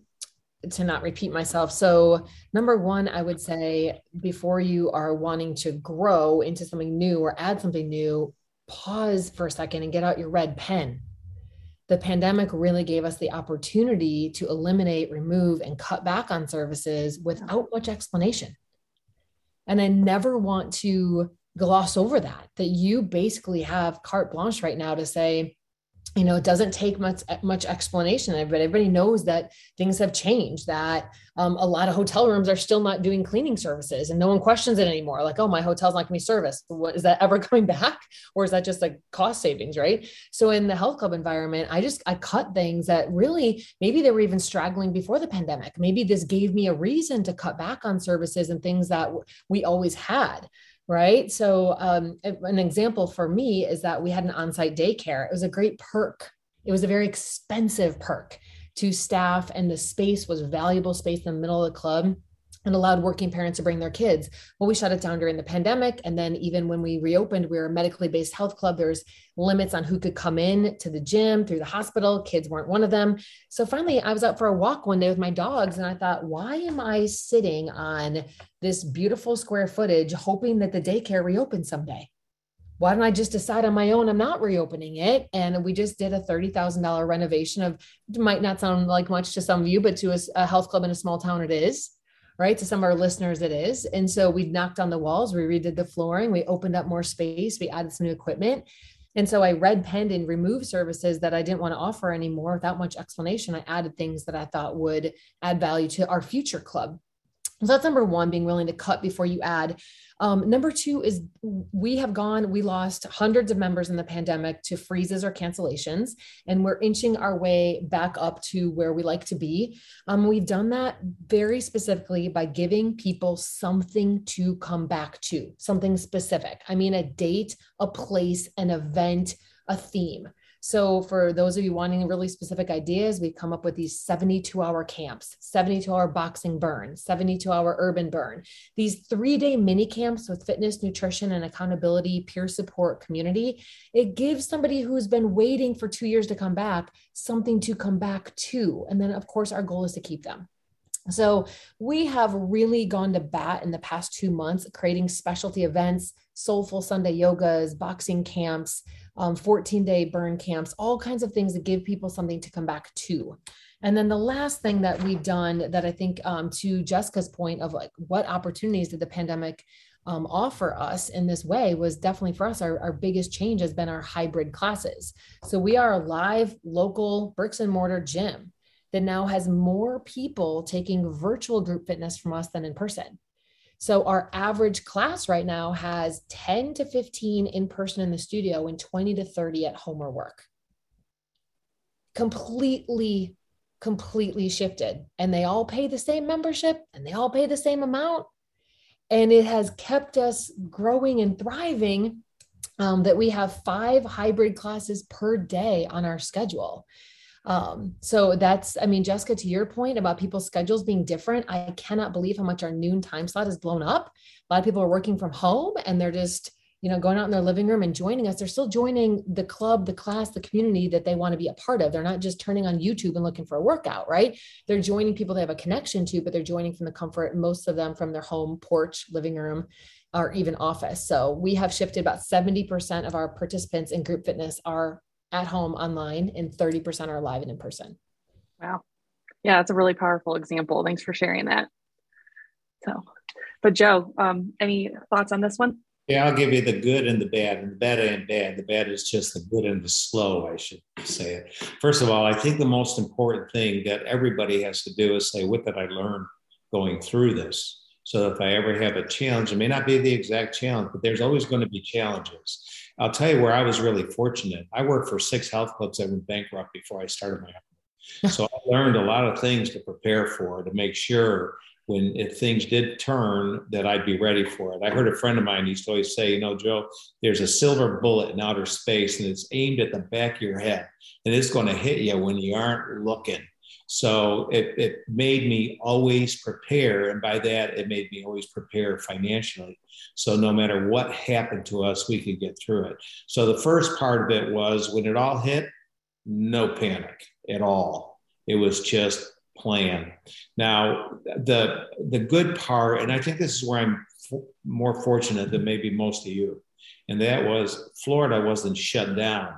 to not repeat myself. So, number one, I would say before you are wanting to grow into something new or add something new, pause for a second and get out your red pen. The pandemic really gave us the opportunity to eliminate, remove, and cut back on services without much explanation and I never want to gloss over that, that you basically have carte blanche right now to say, you know, it doesn't take much much explanation, but everybody knows that things have changed. That um, a lot of hotel rooms are still not doing cleaning services, and no one questions it anymore. Like, oh, my hotel's not going to be serviced. What is that ever coming back, or is that just like cost savings, right? So in the health club environment, I just I cut things that really maybe they were even straggling before the pandemic. Maybe this gave me a reason to cut back on services and things that we always had right? So, um, an example for me is that we had an on site daycare. It was a great perk, it was a very expensive perk to staff, and the space was valuable space in the middle of the club and allowed working parents to bring their kids. Well, we shut it down during the pandemic. And then even when we reopened, we were a medically based health club. There's limits on who could come in to the gym through the hospital. Kids weren't one of them. So finally, I was out for a walk one day with my dogs and I thought, why am I sitting on this beautiful square footage hoping that the daycare reopens someday? why don't I just decide on my own I'm not reopening it? And we just did a $30,000 renovation of, might not sound like much to some of you, but to a, a, health club in a small town, it is right? To some of our listeners, it is. And so we knocked on the walls, we redid the flooring, we opened up more space, we added some new equipment. And so I red penned and removed services that I didn't want to offer anymore without much explanation. I added things that I thought would add value to our future club. So that's number one, being willing to cut before you add. Um, number two is we have gone, we lost hundreds of members in the pandemic to freezes or cancellations, and we're inching our way back up to where we like to be. Um, we've done that very specifically by giving people something to come back to, something specific. I mean, a date, a place, an event, a theme. So, for those of you wanting really specific ideas, we've come up with these 72 hour camps, 72 hour boxing burn, 72 hour urban burn, these three day mini camps with fitness, nutrition, and accountability, peer support community. It gives somebody who's been waiting for two years to come back something to come back to. And then, of course, our goal is to keep them. So we have really gone to bat in the past two months, creating specialty events, soulful Sunday yogas, boxing camps, um, 14 day burn camps, all kinds of things that give people something to come back to. And then the last thing that we've done that I think um, to Jessica's point of like what opportunities did the pandemic um, offer us in this way was definitely for us our, our biggest change has been our hybrid classes. So we are a live local bricks and mortar gym that now has more people taking virtual group fitness from us than in person. So our average class right now has 10 to 15 in person in the studio and 20 to 30 at home or work. Completely, completely shifted. And they all pay the same membership and they all pay the same amount. And it has kept us growing and thriving um, that we have five hybrid classes per day on our schedule. Um, so that's, I mean, Jessica, to your point about people's schedules being different, I cannot believe how much our noon time slot has blown up. A lot of people are working from home and they're just, you know, going out in their living room and joining us. They're still joining the club, the class, the community that they want to be a part of. They're not just turning on YouTube and looking for a workout, right? They're joining people they have a connection to, but they're joining from the comfort, most of them from their home porch, living room, or even office. So we have shifted about 70% of our participants in group fitness are at home online and 30% are live and in person. Wow. Yeah, that's a really powerful example. Thanks for sharing that. So, but Joe, um, any thoughts on this one? Yeah, I'll give you the good and the bad, and the bad ain't bad. The bad is just the good and the slow, I should say it. First of all, I think the most important thing that everybody has to do is say, What did I learn going through this? So if I ever have a challenge, it may not be the exact challenge, but there's always going to be challenges. I'll tell you where I was really fortunate. I worked for six health clubs that went bankrupt before I started my own. So I learned a lot of things to prepare for, to make sure when if things did turn that I'd be ready for it. I heard a friend of mine used to always say, you know, Joe, there's a silver bullet in outer space and it's aimed at the back of your head and it's going to hit you when you aren't looking. So it, it made me always prepare. And by that, it made me always prepare financially. So no matter what happened to us, we could get through it. So the first part of it was when it all hit, no panic at all. It was just plan. Now, the the good part, and I think this is where I'm f- more fortunate than maybe most of you, and that was Florida wasn't shut down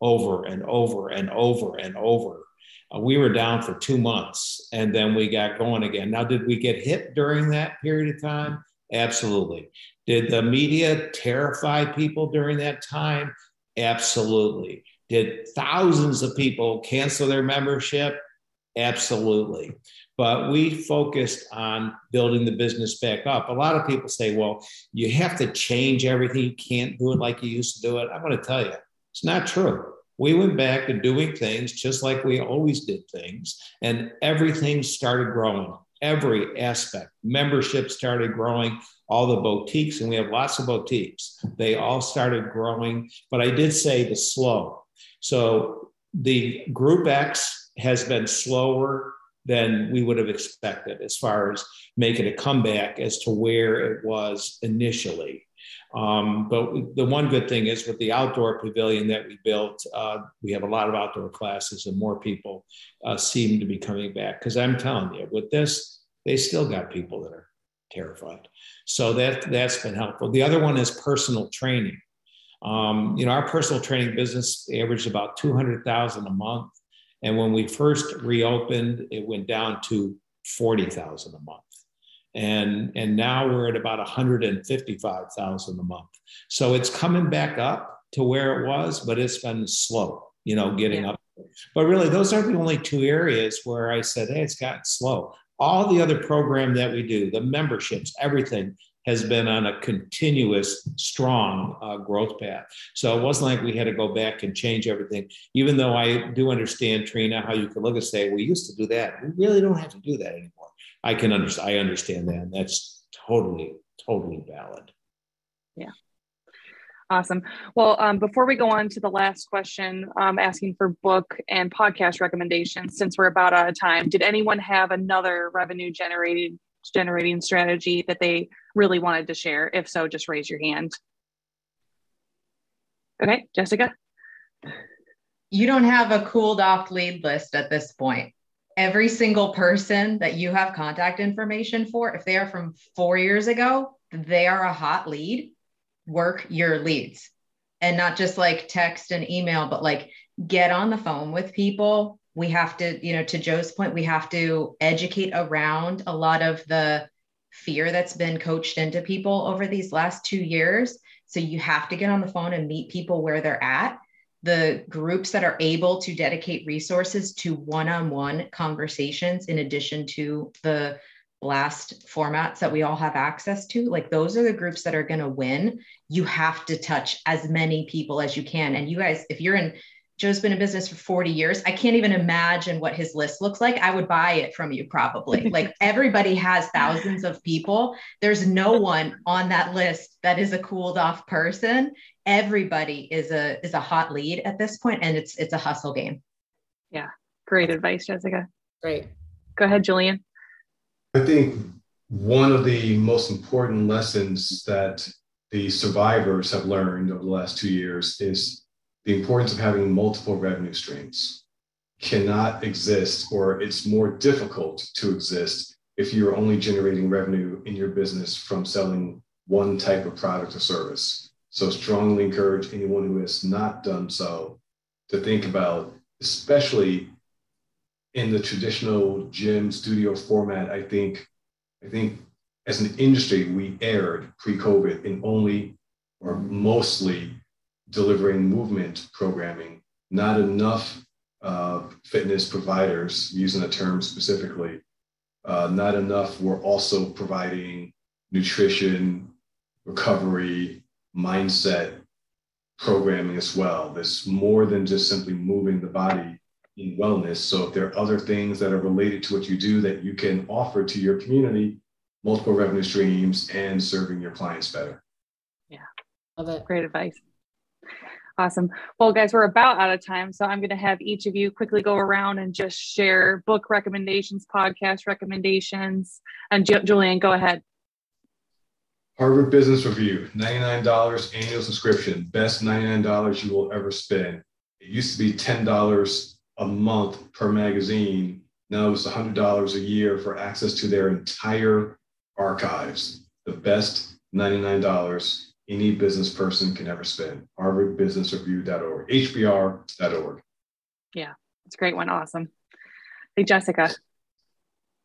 over and over and over and over. Uh, we were down for two months, and then we got going again. Now, did we get hit during that period of time? Absolutely. Did the media terrify people during that time? Absolutely. Did thousands of people cancel their membership? Absolutely. But we focused on building the business back up. A lot of people say, well, you have to change everything. You can't do it like you used to do it. I'm going to tell you, it's not true. We went back to doing things just like we always did things, and everything started growing. Every aspect, membership started growing, all the boutiques, and we have lots of boutiques. They all started growing, but I did say the slow. So the Group X has been slower than we would have expected as far as making a comeback as to where it was initially. Um, but the one good thing is with the outdoor pavilion that we built, uh, we have a lot of outdoor classes and more people uh, seem to be coming back. Because I'm telling you, with this, they still got people that are terrified. So that that's been helpful. The other one is personal training. Um, you know, our personal training business averaged about 200,000 a month. And when we first reopened, it went down to 40,000 a month. And, and now we're at about 155,000 a month. So it's coming back up to where it was, but it's been slow, you know, getting yeah. up. But really, those are the only two areas where I said, hey, it's gotten slow. All the other program that we do, the memberships, everything has been on a continuous, strong uh, growth path. So it wasn't like we had to go back and change everything. Even though I do understand, Trina, how you could look and say, we used to do that. We really don't have to do that anymore. I can understand. I understand that. And that's totally, totally valid. Yeah. Awesome. Well, um, before we go on to the last question, um, asking for book and podcast recommendations, since we're about out of time, did anyone have another revenue generated generating strategy that they really wanted to share? If so, just raise your hand. Okay, Jessica. You don't have a cooled off lead list at this point. Every single person that you have contact information for, if they are from four years ago, they are a hot lead. Work your leads and not just like text and email, but like get on the phone with people, we have to, you know, to Joe's point, we have to educate around a lot of the fear that's been coached into people over these last two years. So you have to get on the phone and meet people where they're at. The groups that are able to dedicate resources to one-on-one conversations in addition to the blast formats that we all have access to like those are the groups that are going to win. You have to touch as many people as you can. And you guys if you're in Joe's been in business for 40 years. I can't even imagine what his list looks like. I would buy it from you probably. like everybody has thousands of people. There's no one on that list that is a cooled off person. Everybody is a is a hot lead at this point and it's it's a hustle game. Yeah. Great advice, Jessica. Great. Go ahead, Julian. I think one of the most important lessons that the survivors have learned over the last two years is the importance of having multiple revenue streams cannot exist, or it's more difficult to exist if you're only generating revenue in your business from selling one type of product or service. So, strongly encourage anyone who has not done so to think about, especially in the traditional gym studio format. I think, I think as an industry, we erred pre-COVID in only or mostly delivering movement programming, not enough uh, fitness providers, using the term specifically, uh, not enough were also providing nutrition, recovery, mindset programming as well. There's more than just simply moving the body in wellness. So if there are other things that are related to what you do that you can offer to your community, multiple revenue streams and serving your clients better. Yeah. Love it. Great advice. Awesome. Well, guys, we're about out of time. So I'm going to have each of you quickly go around and just share book recommendations, podcast recommendations. And Julian, go ahead. Harvard Business Review, $99 annual subscription, best $99 you will ever spend. It used to be $10 a month per magazine. Now it's $100 a year for access to their entire archives. The best $99 any business person can ever spend. HarvardBusinessReview.org, HBR.org. Yeah, it's a great one. Awesome. Hey, Jessica.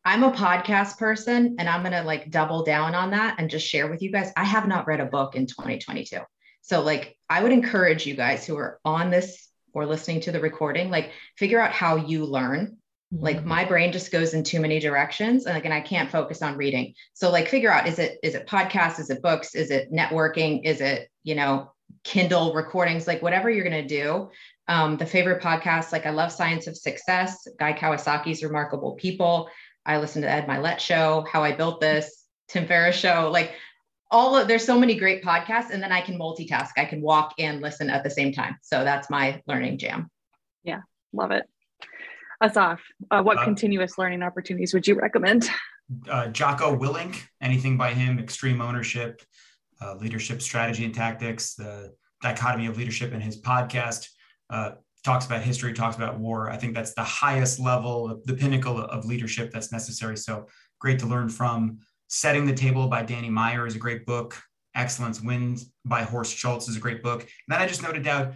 I'm a podcast person and I'm going to like double down on that and just share with you guys. I have not read a book in 2022. So, like, I would encourage you guys who are on this or listening to the recording, like, figure out how you learn like mm-hmm. my brain just goes in too many directions and like and i can't focus on reading. So like figure out is it is it podcasts? Is it books? Is it networking? Is it you know kindle recordings? Like whatever you're going to do. Um, the favorite podcast like i love science of success. Guy kawasaki's remarkable people. I listen to ed mylett show how i built this tim ferriss show. Like all of there's so many great podcasts and then i can multitask. I can walk and listen at the same time. So that's my learning jam. Yeah love it Asaf, uh, what uh, continuous learning opportunities would you recommend? Uh, Jocko Willink, anything by him, extreme ownership, uh, leadership strategy and tactics, the dichotomy of leadership in his podcast, uh, talks about history, talks about war. I think that's the highest level, the pinnacle of leadership that's necessary. So great to learn from. Setting the Table by Danny Meyer is a great book. Excellence Wins by Horst Schulze is a great book. And then I just noted down,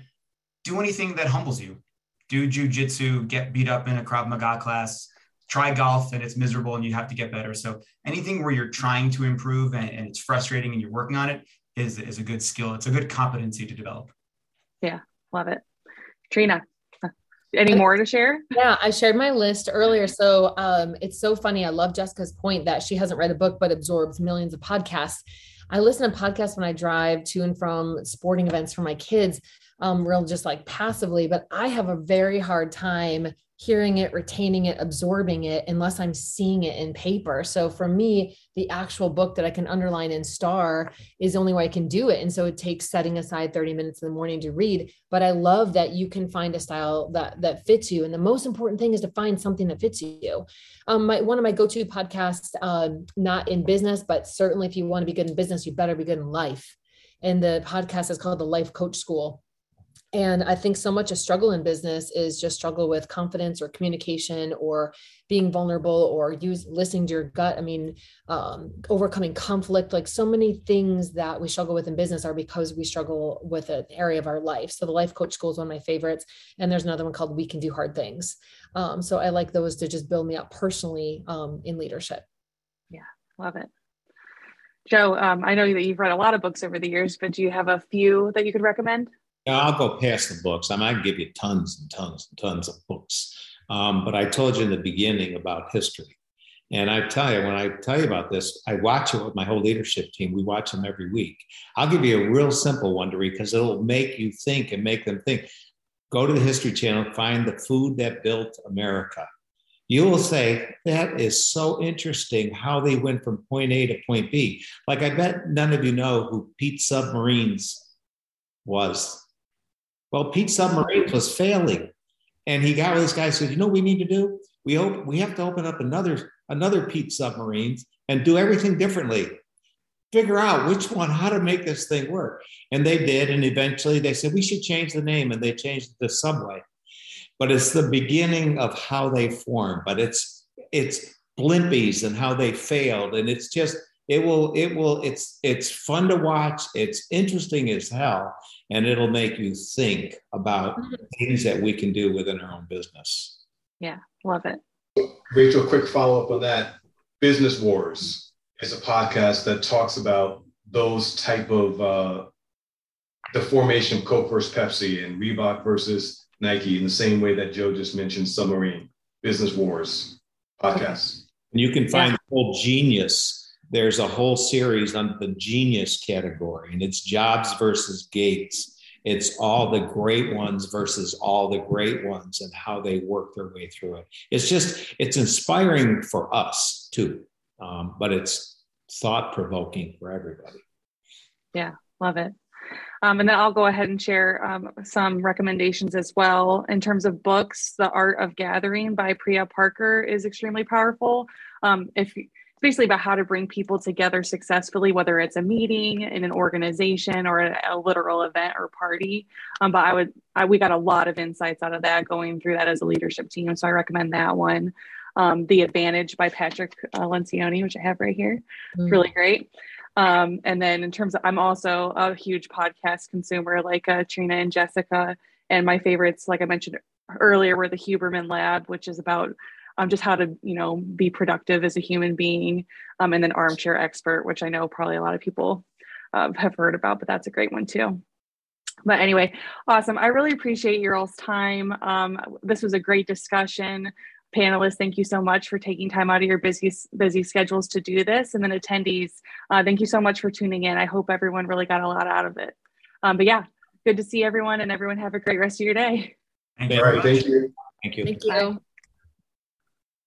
do anything that humbles you do jujitsu, get beat up in a Krav Maga class, try golf and it's miserable and you have to get better. So anything where you're trying to improve and, and, it's frustrating and you're working on it is, is a good skill. It's a good competency to develop. Yeah, love it. Trina, any more to share? Yeah, I shared my list earlier. So um, it's so funny. I love Jessica's point that she hasn't read a book but absorbs millions of podcasts. I listen to podcasts when I drive to and from sporting events for my kids um, real just like passively, but I have a very hard time hearing it, retaining it, absorbing it, unless I'm seeing it in paper. So for me, the actual book that I can underline and star is the only way I can do it. And so it takes setting aside 30 minutes in the morning to read. But I love that you can find a style that that fits you. And the most important thing is to find something that fits you. Um, my one of my go-to podcasts, um, not in business, but certainly if you want to be good in business, you better be good in life. And the podcast is called the Life Coach School and i think so much a struggle in business is just struggle with confidence or communication or being vulnerable or use listening to your gut. I mean um, overcoming conflict like so many things that we struggle with in business are because we struggle with an area of our life. So the life coach school is one of my favorites and there's another one called we can do hard things. Um, so i like those to just build me up personally um, in leadership. Yeah love it. Joe um, i know that you've read a lot of books over the years but do you have a few that you could recommend I'll go past the books. I might give you tons and tons and tons of books. Um, but I told you in the beginning about history. And I tell you, when I tell you about this, I watch it with my whole leadership team. We watch them every week. I'll give you a real simple one to read because it'll make you think and make them think. Go to the History Channel, find the food that built America. You will say, that is so interesting how they went from point A to point B. Like, I bet none of you know who Pete Submarines was. Well, Pete Submarines was failing. And he got with this guy said, you know what we need to do? We, hope we have to open up another, another Pete Submarines and do everything differently. Figure out which one, how to make this thing work. And they did. And eventually they said, we should change the name. And they changed the Subway but it's the beginning of how they form. But it's it's blimpies and how they failed, and it's just it will it will it's it's fun to watch. It's interesting as hell, and it'll make you think about mm-hmm. things that we can do within our own business. Yeah, love it. Rachel, quick follow up on that. Business Wars is a podcast that talks about those type of uh, the formation of Coke versus Pepsi and Reebok versus Nike in the same way that Joe just mentioned Submarine, Business Wars podcast. And you can find yeah. the whole genius. There's a whole series under the genius category, and it's Jobs versus Gates. It's all the great ones versus all the great ones and how they work their way through it. It's just, it's inspiring for us too, um, but it's thought provoking for everybody. Yeah, love it. Um, and then I'll go ahead and share um, some recommendations as well. In terms of books, The Art of Gathering by Priya Parker is extremely powerful. Um, if it's basically about how to bring people together successfully, whether it's a meeting in an organization or a, a literal event or party. Um, but I would, I, we got a lot of insights out of that going through that as a leadership team. So I recommend that one. Um, the Advantage by Patrick uh, Lencioni, which I have right here. Mm-hmm. Really great. Um, and then in terms of, I'm also a huge podcast consumer like uh, Trina and Jessica. And my favorites, like I mentioned earlier, were the Huberman Lab, which is about um, just how to, you know, be productive as a human being. Um, and then Armchair Expert, which I know probably a lot of people uh, have heard about, but that's a great one too. But anyway, awesome. I really appreciate your all's time. Um, this was a great discussion panelists, thank you so much for taking time out of your busy, busy schedules to do this. And then attendees, uh, thank you so much for tuning in. I hope everyone really got a lot out of it. Um, but yeah, good to see everyone and everyone have a great rest of your day. Thank you. All right, thank you. Thank you. Thank you. Bye.